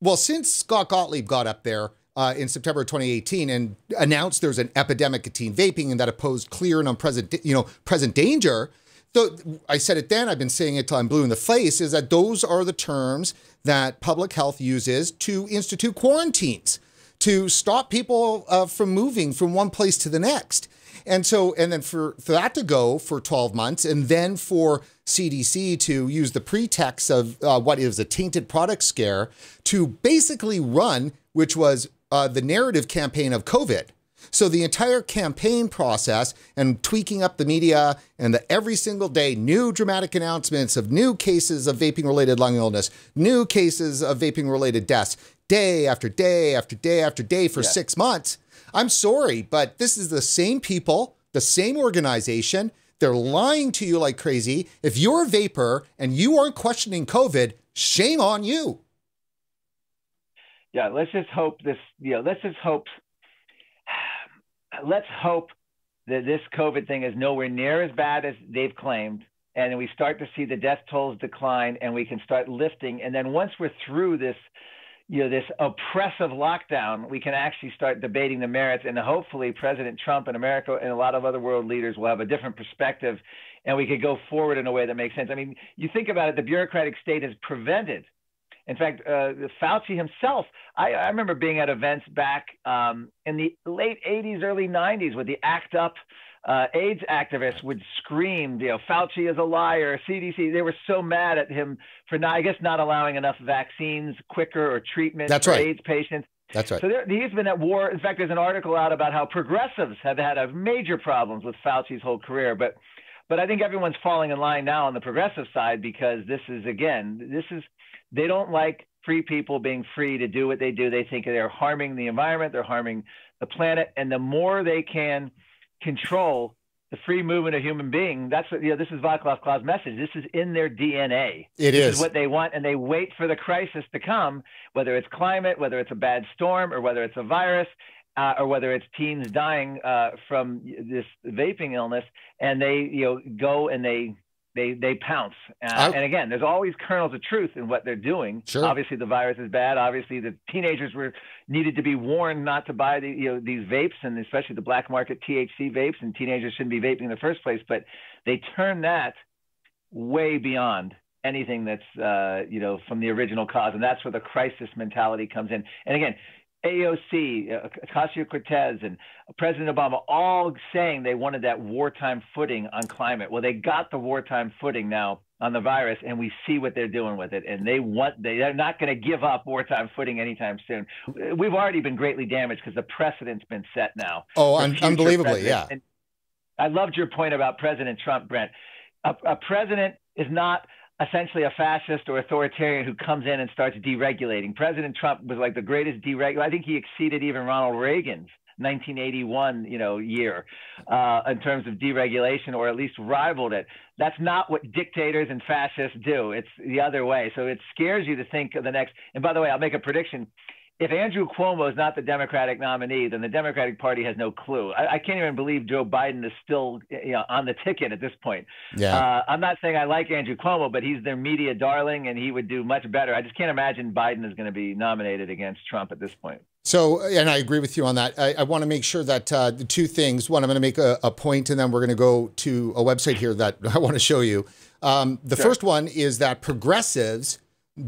A: well since Scott Gottlieb got up there. Uh, in September 2018, and announced there's an epidemic of teen vaping, and that posed clear and unpresent, you know, present danger. So I said it then. I've been saying it till I'm blue in the face. Is that those are the terms that public health uses to institute quarantines, to stop people uh, from moving from one place to the next. And so, and then for, for that to go for 12 months, and then for CDC to use the pretext of uh, what is a tainted product scare to basically run, which was uh, the narrative campaign of COVID. So the entire campaign process and tweaking up the media and the every single day new dramatic announcements of new cases of vaping related lung illness, new cases of vaping related deaths, day after day after day after day for yeah. 6 months. I'm sorry, but this is the same people, the same organization. They're lying to you like crazy. If you're a vaper and you aren't questioning COVID, shame on you.
B: Yeah, let's just hope this, you know, let's just hope let's hope that this COVID thing is nowhere near as bad as they've claimed. And we start to see the death tolls decline and we can start lifting. And then once we're through this, you know, this oppressive lockdown, we can actually start debating the merits. And hopefully, President Trump and America and a lot of other world leaders will have a different perspective and we could go forward in a way that makes sense. I mean, you think about it, the bureaucratic state has prevented in fact, uh, Fauci himself, I, I, remember being at events back um, in the late 80s, early 90s with the ACT UP uh, AIDS activists would scream, you know, Fauci is a liar, CDC. They were so mad at him for not, I guess, not allowing enough vaccines quicker or treatment
A: That's
B: for
A: right.
B: AIDS patients.
A: That's right.
B: So there, he's been at war. In fact, there's an article out about how progressives have had a major problems with Fauci's whole career, but but I think everyone's falling in line now on the progressive side because this is again, this is they don't like free people being free to do what they do. They think they're harming the environment, they're harming the planet, and the more they can control the free movement of human being, that's what you know. This is Vaclav Klaus' message. This is in their DNA.
A: It
B: this
A: is.
B: is what they want, and they wait for the crisis to come, whether it's climate, whether it's a bad storm, or whether it's a virus. Uh, or whether it's teens dying uh, from this vaping illness, and they, you know, go and they they they pounce. Uh, and again, there's always kernels of truth in what they're doing.
A: Sure.
B: Obviously, the virus is bad. Obviously, the teenagers were needed to be warned not to buy the you know these vapes, and especially the black market THC vapes. And teenagers shouldn't be vaping in the first place. But they turn that way beyond anything that's uh, you know from the original cause, and that's where the crisis mentality comes in. And again, AOC, uh, Ocasio Cortez, and President Obama all saying they wanted that wartime footing on climate. Well, they got the wartime footing now on the virus, and we see what they're doing with it. And they want they, they're not going to give up wartime footing anytime soon. We've already been greatly damaged because the precedent's been set now.
A: Oh, un- unbelievably, yeah. And
B: I loved your point about President Trump, Brent. A, a president is not essentially a fascist or authoritarian who comes in and starts deregulating. President Trump was like the greatest deregulator. I think he exceeded even Ronald Reagan's 1981, you know, year uh, in terms of deregulation, or at least rivaled it. That's not what dictators and fascists do. It's the other way. So it scares you to think of the next. And by the way, I'll make a prediction if Andrew Cuomo is not the Democratic nominee, then the Democratic Party has no clue. I, I can't even believe Joe Biden is still you know, on the ticket at this point.
A: Yeah. Uh,
B: I'm not saying I like Andrew Cuomo, but he's their media darling and he would do much better. I just can't imagine Biden is going to be nominated against Trump at this point.
A: So, and I agree with you on that. I, I want to make sure that uh, the two things one, I'm going to make a, a point, and then we're going to go to a website here that I want to show you. Um, the sure. first one is that progressives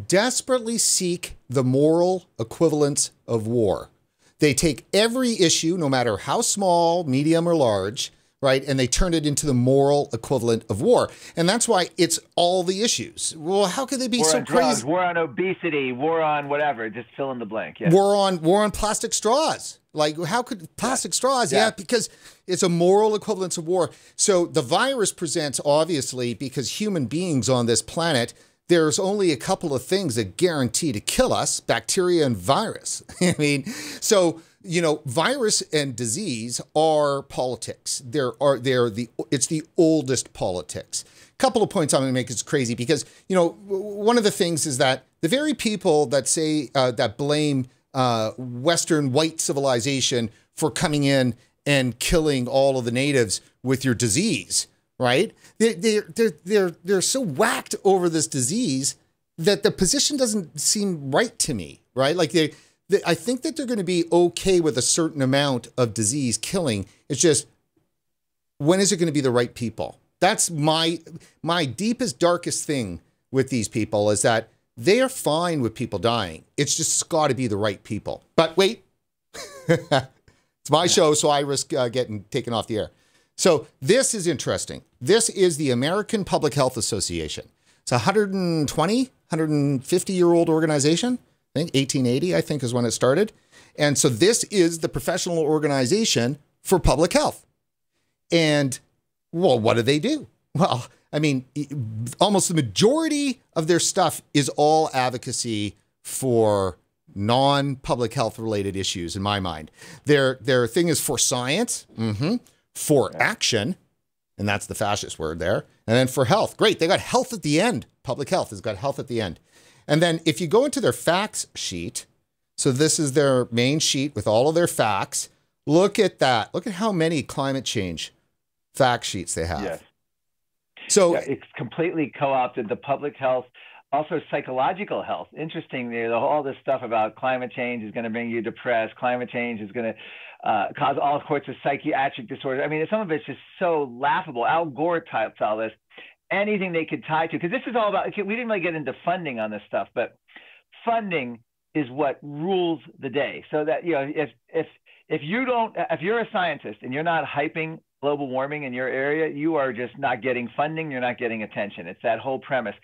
A: desperately seek the moral equivalence of war. They take every issue, no matter how small, medium, or large, right, and they turn it into the moral equivalent of war. And that's why it's all the issues. Well, how could they be
B: war
A: so
B: on
A: crazy?
B: Drugs, war on obesity, war on whatever, just fill in the blank. Yeah.
A: War on war on plastic straws. Like how could plastic yeah. straws? Yeah. yeah, because it's a moral equivalence of war. So the virus presents obviously because human beings on this planet there's only a couple of things that guarantee to kill us bacteria and virus. I mean, so you know, virus and disease are politics. There are they're the it's the oldest politics. A couple of points I'm going to make is crazy because you know one of the things is that the very people that say uh, that blame uh, Western white civilization for coming in and killing all of the natives with your disease right? They're, they're, they're, they're, so whacked over this disease that the position doesn't seem right to me, right? Like they, they I think that they're going to be okay with a certain amount of disease killing. It's just when is it going to be the right people? That's my my deepest darkest thing with these people is that they are fine with people dying. It's just got to be the right people. But wait, it's my show, so I risk uh, getting taken off the air. So this is interesting. This is the American Public Health Association. It's a 120, 150 year old organization. I think 1880, I think, is when it started. And so this is the professional organization for public health. And well, what do they do? Well, I mean, almost the majority of their stuff is all advocacy for non-public health related issues in my mind. Their their thing is for science. Mm-hmm for action, and that's the fascist word there. And then for health, great, they got health at the end. Public health has got health at the end. And then if you go into their facts sheet, so this is their main sheet with all of their facts. Look at that. Look at how many climate change fact sheets they have.
B: Yes.
A: So
B: yeah, it's completely co-opted the public health, also psychological health. Interesting, there all this stuff about climate change is going to bring you depressed. Climate change is going to uh, cause all sorts of psychiatric disorders. I mean, some of it's just so laughable. Al Gore types all this. Anything they could tie to, because this is all about. We didn't really get into funding on this stuff, but funding is what rules the day. So that you know, if if if you don't, if you're a scientist and you're not hyping global warming in your area, you are just not getting funding. You're not getting attention. It's that whole premise.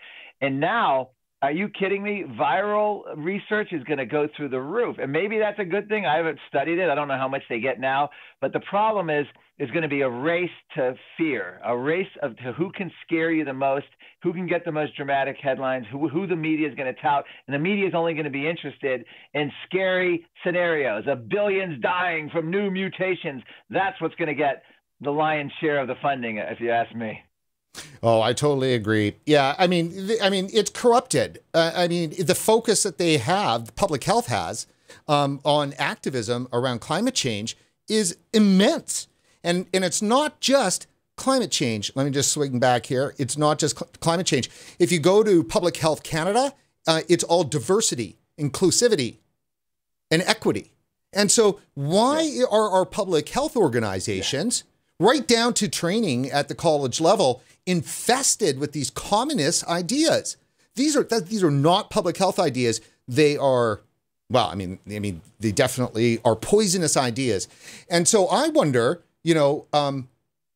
B: And now are you kidding me? Viral research is going to go through the roof. And maybe that's a good thing. I haven't studied it. I don't know how much they get now. But the problem is, is going to be a race to fear, a race of to who can scare you the most, who can get the most dramatic headlines, who, who the media is going to tout. And the media is only going to be interested in scary scenarios of billions dying from new mutations. That's what's going to get the lion's share of the funding, if you ask me.
A: Oh, I totally agree. Yeah, I mean, I mean, it's corrupted. Uh, I mean, the focus that they have, public health has, um, on activism around climate change is immense, and and it's not just climate change. Let me just swing back here. It's not just cl- climate change. If you go to Public Health Canada, uh, it's all diversity, inclusivity, and equity. And so, why yeah. are our public health organizations. Right down to training at the college level, infested with these communist ideas. These are these are not public health ideas. They are well, I mean, I mean, they definitely are poisonous ideas, and so I wonder, you know, um,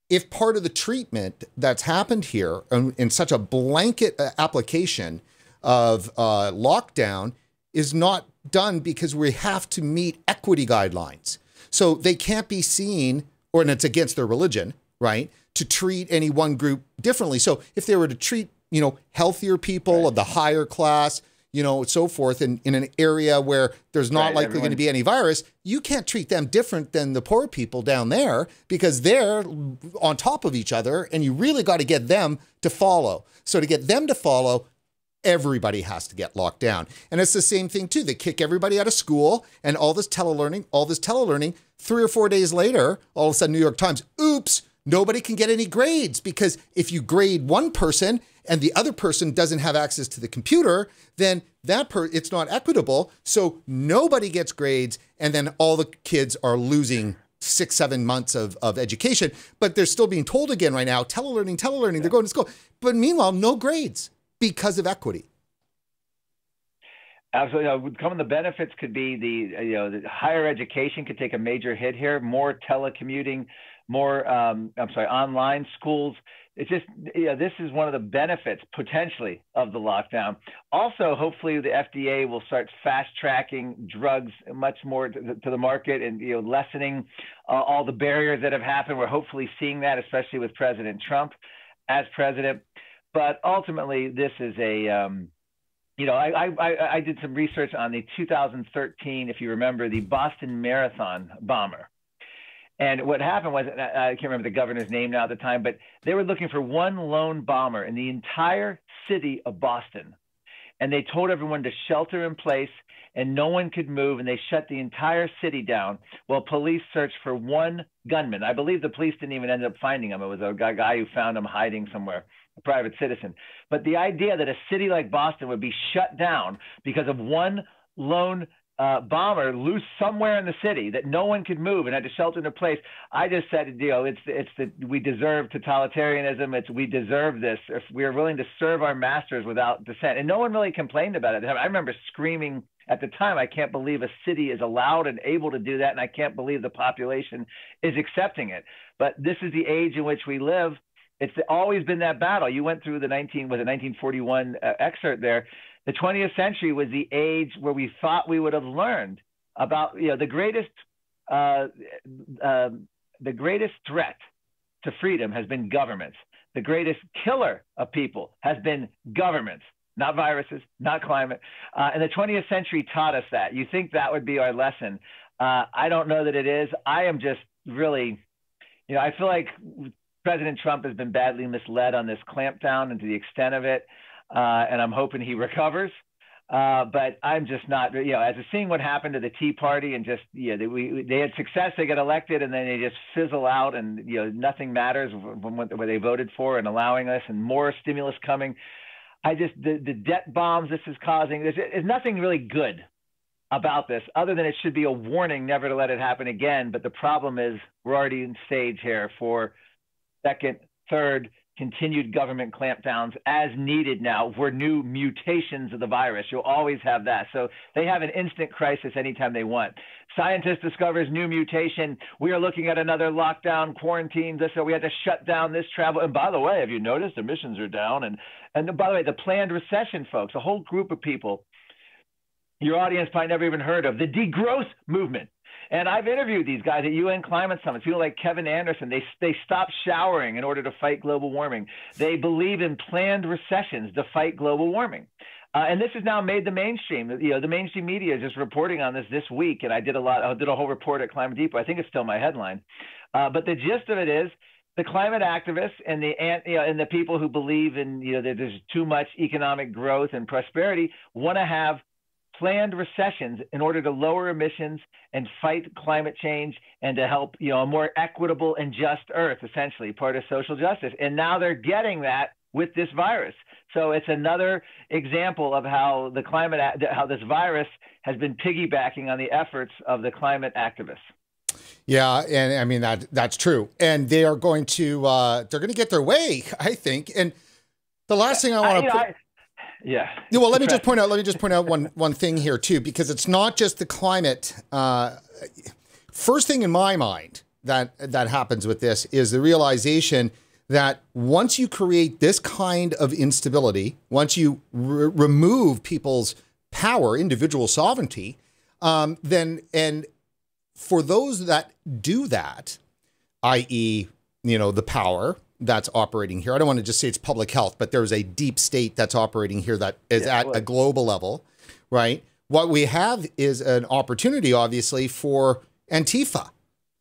A: if part of the treatment that's happened here in, in such a blanket uh, application of uh, lockdown is not done because we have to meet equity guidelines. So they can't be seen, or and it's against their religion, right, to treat any one group differently. So if they were to treat, you know, healthier people right. of the higher class, you know, so forth, in, in an area where there's not right, likely everyone. going to be any virus, you can't treat them different than the poor people down there because they're on top of each other and you really got to get them to follow. So to get them to follow, everybody has to get locked down. And it's the same thing too. They kick everybody out of school and all this telelearning, all this telelearning. Three or four days later, all of a sudden, New York Times, oops, nobody can get any grades because if you grade one person and the other person doesn't have access to the computer, then that per it's not equitable. So nobody gets grades, and then all the kids are losing six, seven months of, of education. But they're still being told again right now, telelearning, telelearning, they're going to school. But meanwhile, no grades because of equity.
B: Absolutely. Know, some of the benefits could be the you know the higher education could take a major hit here. More telecommuting, more um, I'm sorry, online schools. It's just you know, this is one of the benefits potentially of the lockdown. Also, hopefully, the FDA will start fast tracking drugs much more to the, to the market and you know lessening uh, all the barriers that have happened. We're hopefully seeing that, especially with President Trump as president. But ultimately, this is a um, you know, I, I, I did some research on the 2013, if you remember, the Boston Marathon bomber. And what happened was, I can't remember the governor's name now at the time, but they were looking for one lone bomber in the entire city of Boston. And they told everyone to shelter in place and no one could move and they shut the entire city down while police searched for one gunman. I believe the police didn't even end up finding him. It was a guy who found him hiding somewhere a private citizen. But the idea that a city like Boston would be shut down because of one lone uh, bomber loose somewhere in the city that no one could move and had to shelter in a place. I just said, you know, it's it's that we deserve totalitarianism. It's we deserve this. If we are willing to serve our masters without dissent, and no one really complained about it. I remember screaming at the time, I can't believe a city is allowed and able to do that, and I can't believe the population is accepting it. But this is the age in which we live it's always been that battle. You went through the 19 was it 1941 uh, excerpt there. The 20th century was the age where we thought we would have learned about you know the greatest uh, uh, the greatest threat to freedom has been governments. The greatest killer of people has been governments, not viruses, not climate. Uh, and the 20th century taught us that. You think that would be our lesson? Uh, I don't know that it is. I am just really, you know, I feel like President Trump has been badly misled on this clampdown and to the extent of it, uh, and I'm hoping he recovers. Uh, but I'm just not, you know, as seeing what happened to the Tea Party and just, yeah, they, we, they had success, they got elected, and then they just fizzle out, and you know, nothing matters when what, what they voted for, and allowing us, and more stimulus coming. I just the the debt bombs this is causing. There's, there's nothing really good about this, other than it should be a warning never to let it happen again. But the problem is we're already in stage here for second, third, continued government clampdowns as needed now for new mutations of the virus. You'll always have that. So they have an instant crisis anytime they want. Scientist discovers new mutation. We are looking at another lockdown, quarantine. This, so we had to shut down this travel. And by the way, have you noticed emissions are down? And and by the way, the planned recession, folks, a whole group of people your audience probably never even heard of the degrowth movement. And I've interviewed these guys at UN climate summits, people like Kevin Anderson. They, they stop showering in order to fight global warming. They believe in planned recessions to fight global warming. Uh, and this has now made the mainstream. You know, the mainstream media is just reporting on this this week, and I did a lot. I did a whole report at Climate Depot. I think it's still my headline, uh, but the gist of it is the climate activists and the you know, and the people who believe in you know that there's too much economic growth and prosperity want to have planned recessions in order to lower emissions and fight climate change and to help you know a more equitable and just earth essentially part of social justice. And now they're getting that with this virus. So it's another example of how the climate how this virus has been piggybacking on the efforts of the climate activists.
A: Yeah, and I mean that that's true, and they are going to uh, they're going to get their way, I think. And the last thing I want to
B: yeah.
A: yeah well, let me just point out. Let me just point out one one thing here too, because it's not just the climate. Uh, first thing in my mind that that happens with this is the realization that once you create this kind of instability, once you re- remove people's power, individual sovereignty, um, then and for those that do that, i.e., you know, the power that's operating here. I don't want to just say it's public health, but there's a deep state that's operating here that is yeah, at a global level, right? What we have is an opportunity, obviously, for Antifa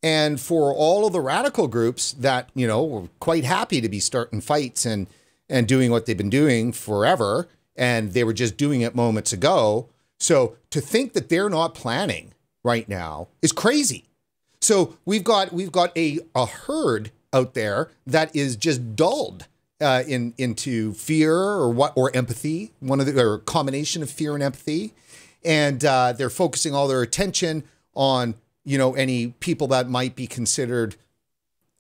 A: and for all of the radical groups that you know were quite happy to be starting fights and and doing what they've been doing forever, and they were just doing it moments ago. So to think that they're not planning right now is crazy. So we've got we've got a a herd out there that is just dulled uh, in into fear or what or empathy, one of the or combination of fear and empathy, and uh, they're focusing all their attention on you know any people that might be considered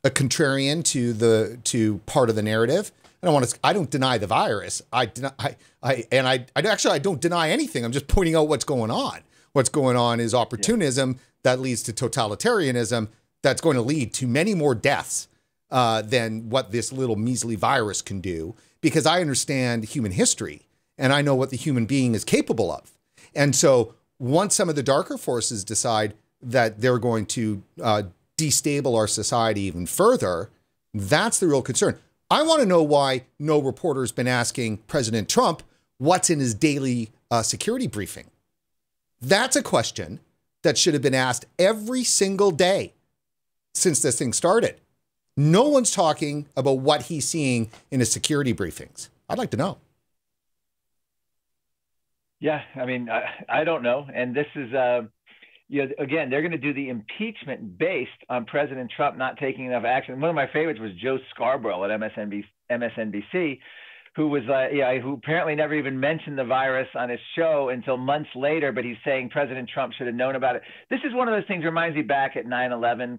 A: a contrarian to the to part of the narrative. I don't want to. I don't deny the virus. I deny. I, I and I, I actually I don't deny anything. I'm just pointing out what's going on. What's going on is opportunism yeah. that leads to totalitarianism. That's going to lead to many more deaths uh, than what this little measly virus can do. Because I understand human history and I know what the human being is capable of. And so once some of the darker forces decide that they're going to uh, destabilize our society even further, that's the real concern. I want to know why no reporter's been asking President Trump what's in his daily uh, security briefing. That's a question that should have been asked every single day since this thing started. No one's talking about what he's seeing in his security briefings. I'd like to know.
B: Yeah, I mean, I, I don't know. And this is, uh, you know, again, they're going to do the impeachment based on President Trump not taking enough action. One of my favorites was Joe Scarborough at MSNBC, MSNBC who was, uh, yeah, who apparently never even mentioned the virus on his show until months later, but he's saying President Trump should have known about it. This is one of those things reminds me back at 9 11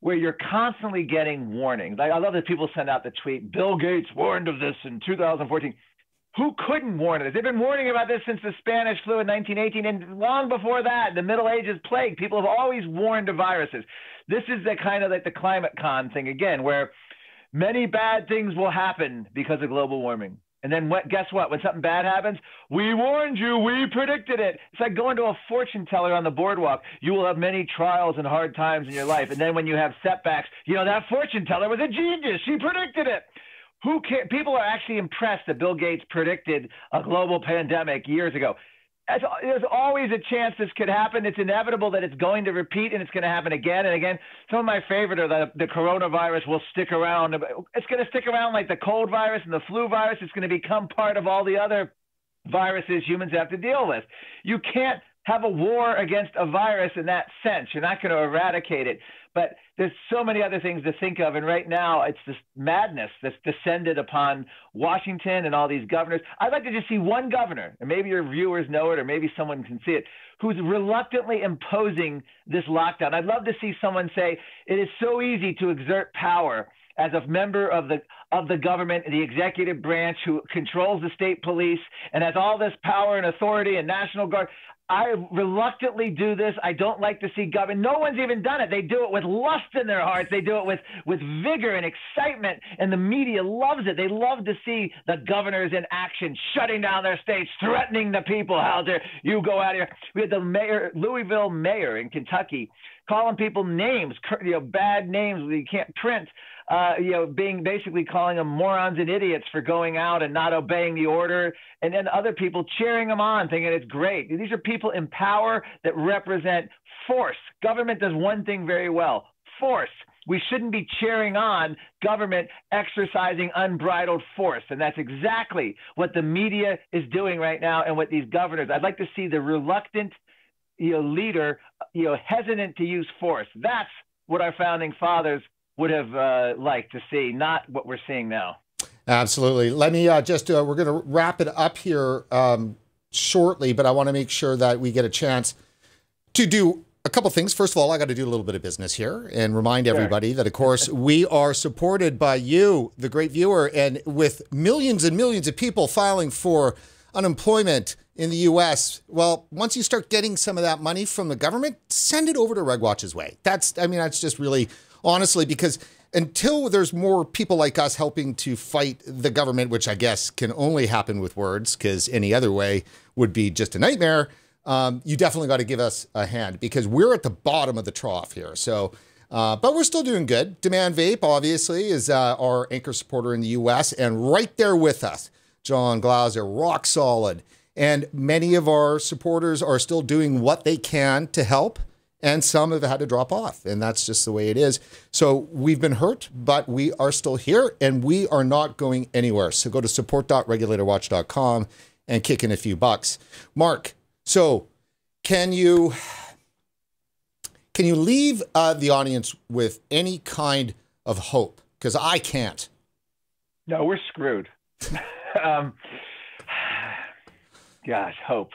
B: where you're constantly getting warnings. Like I love that people send out the tweet, Bill Gates warned of this in 2014. Who couldn't warn of this? They've been warning about this since the Spanish flu in 1918 and long before that, the Middle Ages plague. People have always warned of viruses. This is the kind of like the climate con thing again, where many bad things will happen because of global warming. And then what, guess what? When something bad happens, we warned you, we predicted it. It's like going to a fortune teller on the boardwalk. You will have many trials and hard times in your life. And then when you have setbacks, you know, that fortune teller was a genius. She predicted it. Who cares? People are actually impressed that Bill Gates predicted a global pandemic years ago there's always a chance this could happen. It's inevitable that it's going to repeat and it's going to happen again and again. Some of my favorite are that the coronavirus will stick around. It's going to stick around like the cold virus and the flu virus. It's going to become part of all the other viruses humans have to deal with. You can't have a war against a virus in that sense. You're not going to eradicate it. But there's so many other things to think of. And right now, it's this madness that's descended upon Washington and all these governors. I'd like to just see one governor, and maybe your viewers know it, or maybe someone can see it, who's reluctantly imposing this lockdown. I'd love to see someone say, it is so easy to exert power as a member of the of the government, the executive branch who controls the state police and has all this power and authority and national guard. I reluctantly do this. I don't like to see government. No one's even done it. They do it with lust in their hearts. They do it with, with vigor and excitement, and the media loves it. They love to see the governors in action, shutting down their states, threatening the people. How dare you go out here? We had the mayor, Louisville mayor in Kentucky, calling people names, you know, bad names that you can't print uh, you know, being basically calling them morons and idiots for going out and not obeying the order, and then other people cheering them on, thinking it's great. These are people in power that represent force. Government does one thing very well force. We shouldn't be cheering on government exercising unbridled force. And that's exactly what the media is doing right now and what these governors. I'd like to see the reluctant you know, leader you know, hesitant to use force. That's what our founding fathers would have uh, liked to see, not what we're seeing now.
A: Absolutely. Let me uh, just, uh, we're going to wrap it up here um, shortly, but I want to make sure that we get a chance to do a couple things. First of all, I got to do a little bit of business here and remind everybody sure. that, of course, we are supported by you, the great viewer, and with millions and millions of people filing for unemployment in the US, well, once you start getting some of that money from the government, send it over to RegWatch's way. That's, I mean, that's just really honestly because until there's more people like us helping to fight the government, which I guess can only happen with words because any other way would be just a nightmare. Um, you definitely got to give us a hand because we're at the bottom of the trough here. So, uh, but we're still doing good. Demand Vape, obviously, is uh, our anchor supporter in the US and right there with us. John Glauser, rock solid. And many of our supporters are still doing what they can to help, and some have had to drop off. And that's just the way it is. So we've been hurt, but we are still here and we are not going anywhere. So go to support.regulatorwatch.com and kick in a few bucks. Marc, so can you can you leave uh, the audience with any kind of hope? Because I can't.
B: No, we're screwed. um, gosh, hope.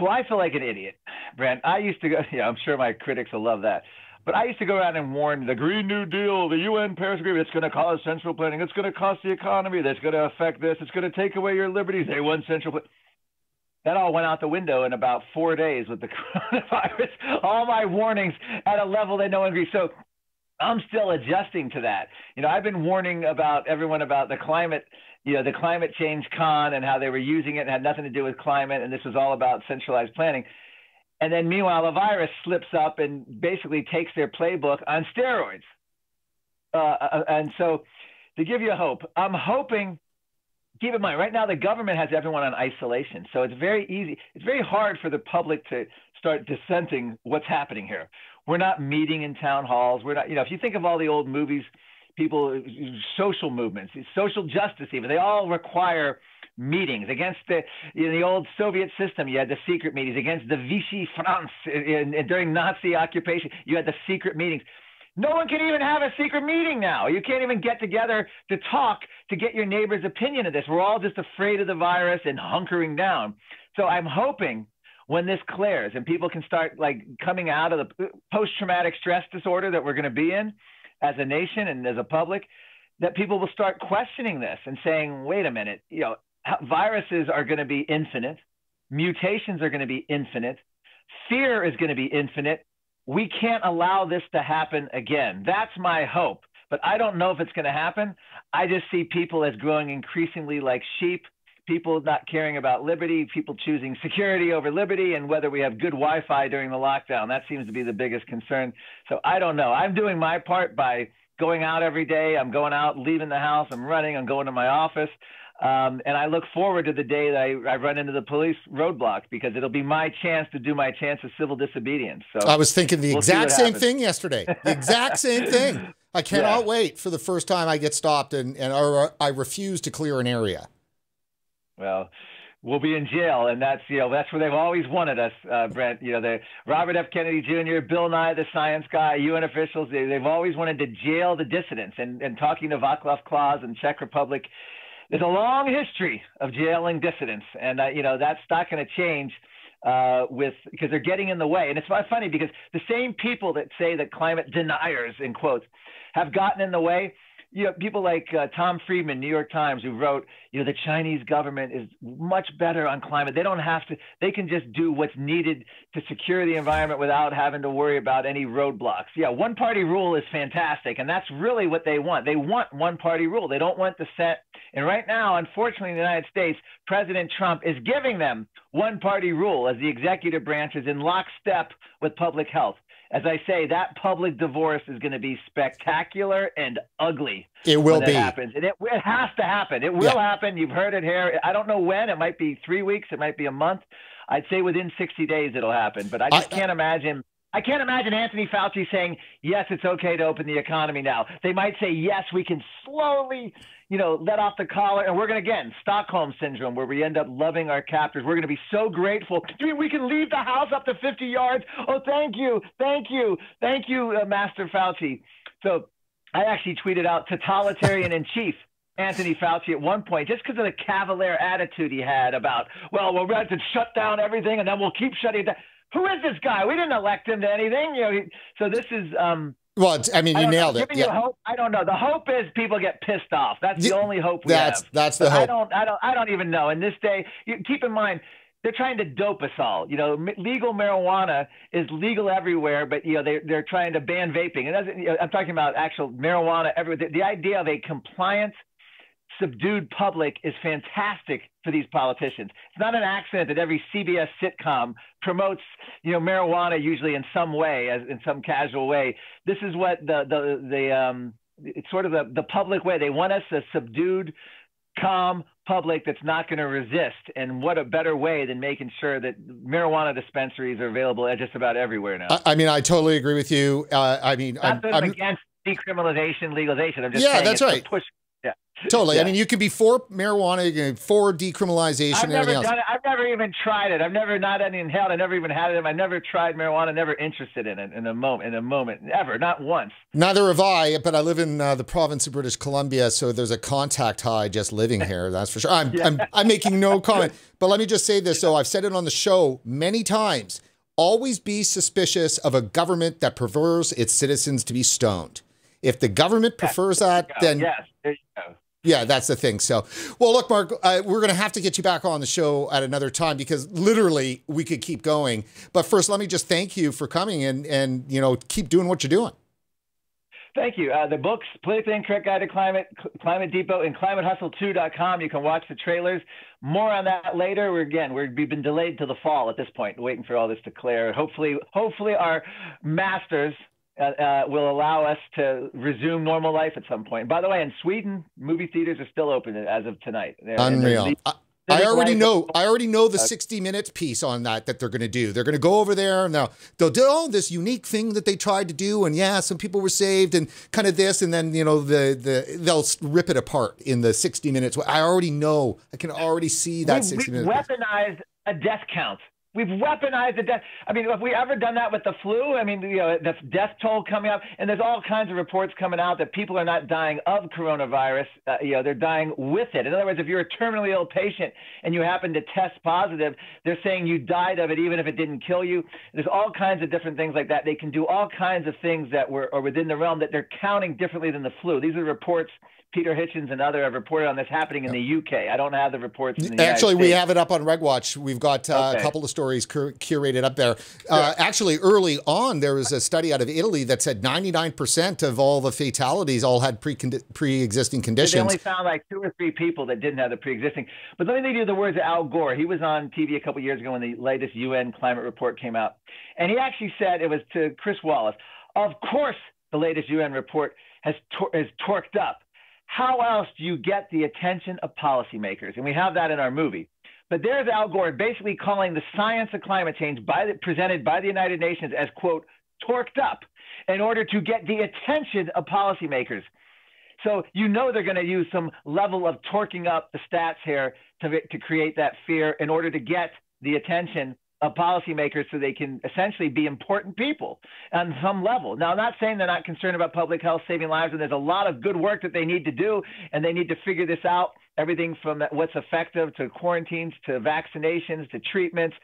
B: Well, I feel like an idiot, Brent. I used to go, yeah, I'm sure my critics will love that. But I used to go around and warn the Green New Deal, the UN Paris Agreement, it's going to cause central planning, it's going to cost the economy, that's going to affect this, it's going to take away your liberties. They want central planning. That all went out the window in about four days with the coronavirus. All my warnings at a level that no one agrees. So I'm still adjusting to that. You know, I've been warning about everyone about the climate you know, the climate change con and how they were using it and had nothing to do with climate, and this was all about centralized planning. And then meanwhile, a virus slips up and basically takes their playbook on steroids. Uh, uh, and so, to give you hope, I'm hoping. Keep in mind, right now the government has everyone on isolation, so it's very easy. It's very hard for the public to start dissenting what's happening here. We're not meeting in town halls. We're not, you know, if you think of all the old movies people, social movements, social justice, even they all require meetings against the in the old Soviet system. You had the secret meetings against the Vichy France in, in, during Nazi occupation. You had the secret meetings. No one can even have a secret meeting now. You can't even get together to talk to get your neighbor's opinion of this. We're all just afraid of the virus and hunkering down. So I'm hoping when this clears and people can start like coming out of the uh, post-traumatic stress disorder that we're going to be in as a nation and as a public that people will start questioning this and saying, wait a minute, you know, viruses are going to be infinite, mutations are going to be infinite, fear is going to be infinite. We can't allow this to happen again. That's my hope. But I don't know if it's going to happen. I just see people as growing increasingly like sheep people not caring about liberty, people choosing security over liberty, and whether we have good Wi Fi during the lockdown. That seems to be the biggest concern. So I don't know. I'm doing my part by going out every day. I'm going out, leaving the house, I'm running, I'm going to my office. Um, and I look forward to the day that I, I, run into the police roadblock because it'll be my chance to do my chance of civil disobedience. So
A: I was thinking the we'll exact same happens. thing yesterday. The exact same thing. I cannot yeah. wait for the first time I get stopped and, and or I refuse to clear an area.
B: Well, we'll be in jail, and that's you know that's where they've always wanted us, uh, Brent. You know, the Robert F. Kennedy Jr., Bill Nye, the science guy, UN officials. They, have always wanted to jail the dissidents. And, and talking to Václav Klaus in Czech Republic, there's a long history of jailing dissidents, and uh, you know that's not going to change. Uh, with because they're getting in the way, and it's funny because the same people that say that climate deniers in quotes have gotten in the way you know, people like uh, Tom Friedman, New York Times, who wrote, you know, the Chinese government is much better on climate. They don't have to, they can just do what's needed to secure the environment without having to worry about any roadblocks. Yeah, one party rule is fantastic. And that's really what they want. They want one party rule. They don't want the set. And right now, unfortunately, in the United States, President Trump is giving them one party rule as the executive branch is in lockstep with public health as I say, that public divorce is going to be spectacular and ugly.
A: It will be.
B: happens. And it, it has to happen. It will yeah. happen. You've heard it here. I don't know when. It might be three weeks. It might be a month. I'd say within 60 days it'll happen. But I just I, can't imagine. I can't imagine Anthony Fauci saying, yes, it's okay to open the economy now. They might say, yes, we can slowly you know, let off the collar. And we're going to, again, Stockholm syndrome, where we end up loving our captors. We're going to be so grateful. We can leave the house up to 50 yards. Oh, thank you. Thank you. Thank you, uh, Master Fauci. So I actually tweeted out totalitarian in chief. Anthony Fauci at one point, just because of the cavalier attitude he had about, well, we're going to shut down everything and then we'll keep shutting down. Who is this guy? We didn't elect him to anything. You know, so this is um,
A: Well, I mean, you nailed
B: know.
A: it.
B: Yeah. hope, I don't know. The hope is people get pissed off. That's the only hope we
A: that's,
B: have.
A: That's the hope. I
B: don't. I don't. I don't even know. In this day, you, keep in mind they're trying to dope us all. You know, legal marijuana is legal everywhere, but you know they they're trying to ban vaping. And you know, I'm talking about actual marijuana everywhere. The, the idea of a compliant, subdued public is fantastic for these politicians. It's not an accident that every CBS sitcom promotes, you know, marijuana usually in some way, as in some casual way. This is what the the the um it's sort of the the public way. They want us a subdued calm public that's not going to resist. And what a better way than making sure that marijuana dispensaries are available at just about everywhere now.
A: I, I mean, I totally agree with you. Uh, I mean,
B: not
A: I'm, I'm
B: against decriminalization, legalization. I'm just
A: yeah, that's right.
B: push.
A: Totally.
B: Yeah.
A: I mean, you can be for marijuana, for decriminalization,
B: I've
A: and
B: never
A: everything else.
B: Done it. I've never even tried it. I've never not inhaled. I never even had it. I never tried marijuana. Never interested in it in a moment. In a moment, ever, not once.
A: Neither have I. But I live in uh, the province of British Columbia, so there's a contact high just living here. That's for sure. I'm yeah. I'm, I'm making no comment. But let me just say this. So I've said it on the show many times. Always be suspicious of a government that prefers its citizens to be stoned. If the government prefers
B: yes,
A: that, then
B: yes, there you go.
A: Yeah, that's the thing. So, well, look, Marc, uh, we're going to have to get you back on the show at another time because literally we could keep going. But first, let me just thank you for coming and and you know keep doing what you're doing.
B: Thank you. Uh, the books, Politically Incorrect Guide to Climate, Climate Depot, and ClimateHustle2.com. You can watch the trailers. More on that later. We're again, we have been delayed to the fall at this point, waiting for all this to clear. Hopefully, hopefully our masters uh, uh, will allow us to resume normal life at some point. By the way, in Sweden, movie theaters are still open as of tonight.
A: They're, Unreal. They're, I, I already know. I already know the 60 minutes piece on that that they're going to do. They're going to go over there and they'll, they'll do oh, this unique thing that they tried to do, and yeah, some people were saved, and kind of this, and then you know the the they'll rip it apart in the 60 minutes. I already know. I can already see that
B: we,
A: 60
B: we
A: minutes.
B: Weaponized a death count. We've weaponized the death. I mean, have we ever done that with the flu? I mean, you know, the death toll coming up, and there's all kinds of reports coming out that people are not dying of coronavirus. Uh, you know, they're dying with it. In other words, if you're a terminally ill patient and you happen to test positive, they're saying you died of it, even if it didn't kill you. There's all kinds of different things like that. They can do all kinds of things that were are within the realm that they're counting differently than the flu. These are reports Peter Hitchens and other have reported on this happening in the UK. I don't have the reports. The
A: actually, we have it up on RegWatch. We've got uh, okay. a couple of stories cur curated up there. Uh, actually, early on, there was a study out of Italy that said 99% of all the fatalities all had pre pre-existing conditions.
B: They only found like two or three people that didn't have the pre-existing. But let me leave you the words of Al Gore. He was on TV a couple years ago when the latest UN climate report came out, and he actually said it was to Chris Wallace. Of course, the latest UN report has tor has torqued up how else do you get the attention of policymakers? And we have that in our movie. But there's Al Gore basically calling the science of climate change by the, presented by the United Nations as, quote, torqued up in order to get the attention of policymakers. So you know they're going to use some level of torquing up the stats here to, to create that fear in order to get the attention of policymakers so they can essentially be important people on some level. Now, I'm not saying they're not concerned about public health, saving lives, and there's a lot of good work that they need to do, and they need to figure this out everything from what's effective to quarantines to vaccinations to treatments.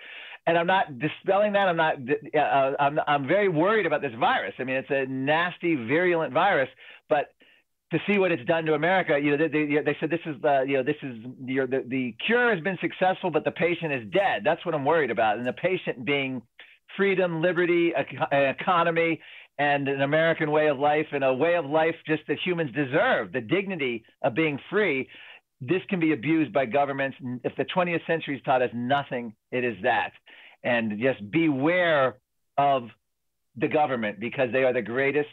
B: And I'm not dispelling that. I'm not. Uh, I'm, I'm very worried about this virus. I mean, it's a nasty, virulent virus, but to see what it's done to America. You know, they, they, they said this is the, you know, this is the, the, the cure has been successful, but the patient is dead. That's what I'm worried about. And the patient being freedom, liberty, economy, and an American way of life and a way of life just that humans deserve, the dignity of being free. This can be abused by governments. If the 20th century has taught us nothing, it is that. And just beware of the government because they are the greatest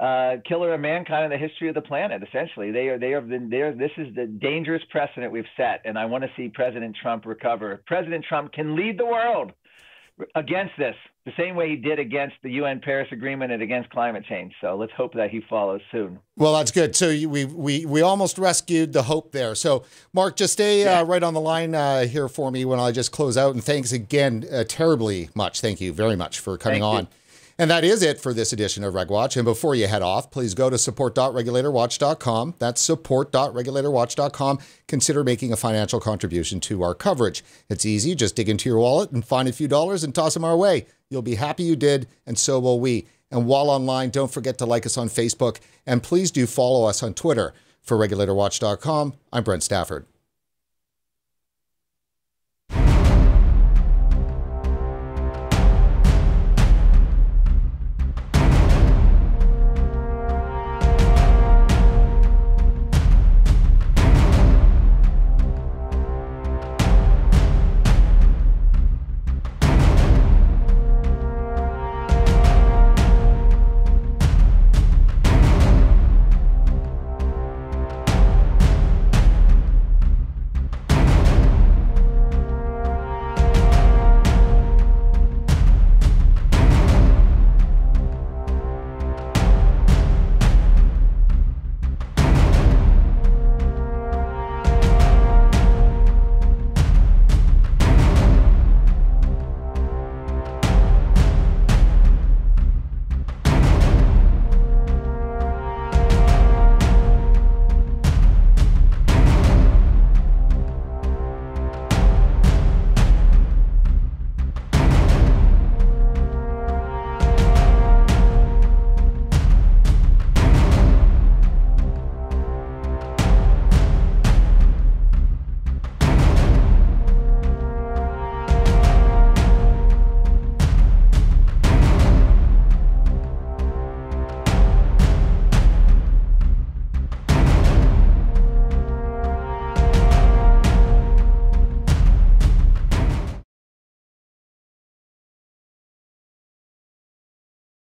B: uh, killer of mankind in the history of the planet. Essentially, they are they have been there. This is the dangerous precedent we've set, and I want to see President Trump recover. President Trump can lead the world against this the same way he did against the UN Paris Agreement and against climate change. So let's hope that he follows soon.
A: Well, that's good. So we we we almost rescued the hope there. So Marc, just stay uh, right on the line uh, here for me when I just close out. And thanks again, uh, terribly much. Thank you very much for coming
B: Thank
A: on.
B: You.
A: And that is it for this edition of RegWatch. And before you head off, please go to support.regulatorwatch.com. That's support.regulatorwatch.com. Consider making a financial contribution to our coverage. It's easy. Just dig into your wallet and find a few dollars and toss them our way. You'll be happy you did, and so will we. And while online, don't forget to like us on Facebook and please do follow us on Twitter. For RegulatorWatch.com, I'm Brent Stafford.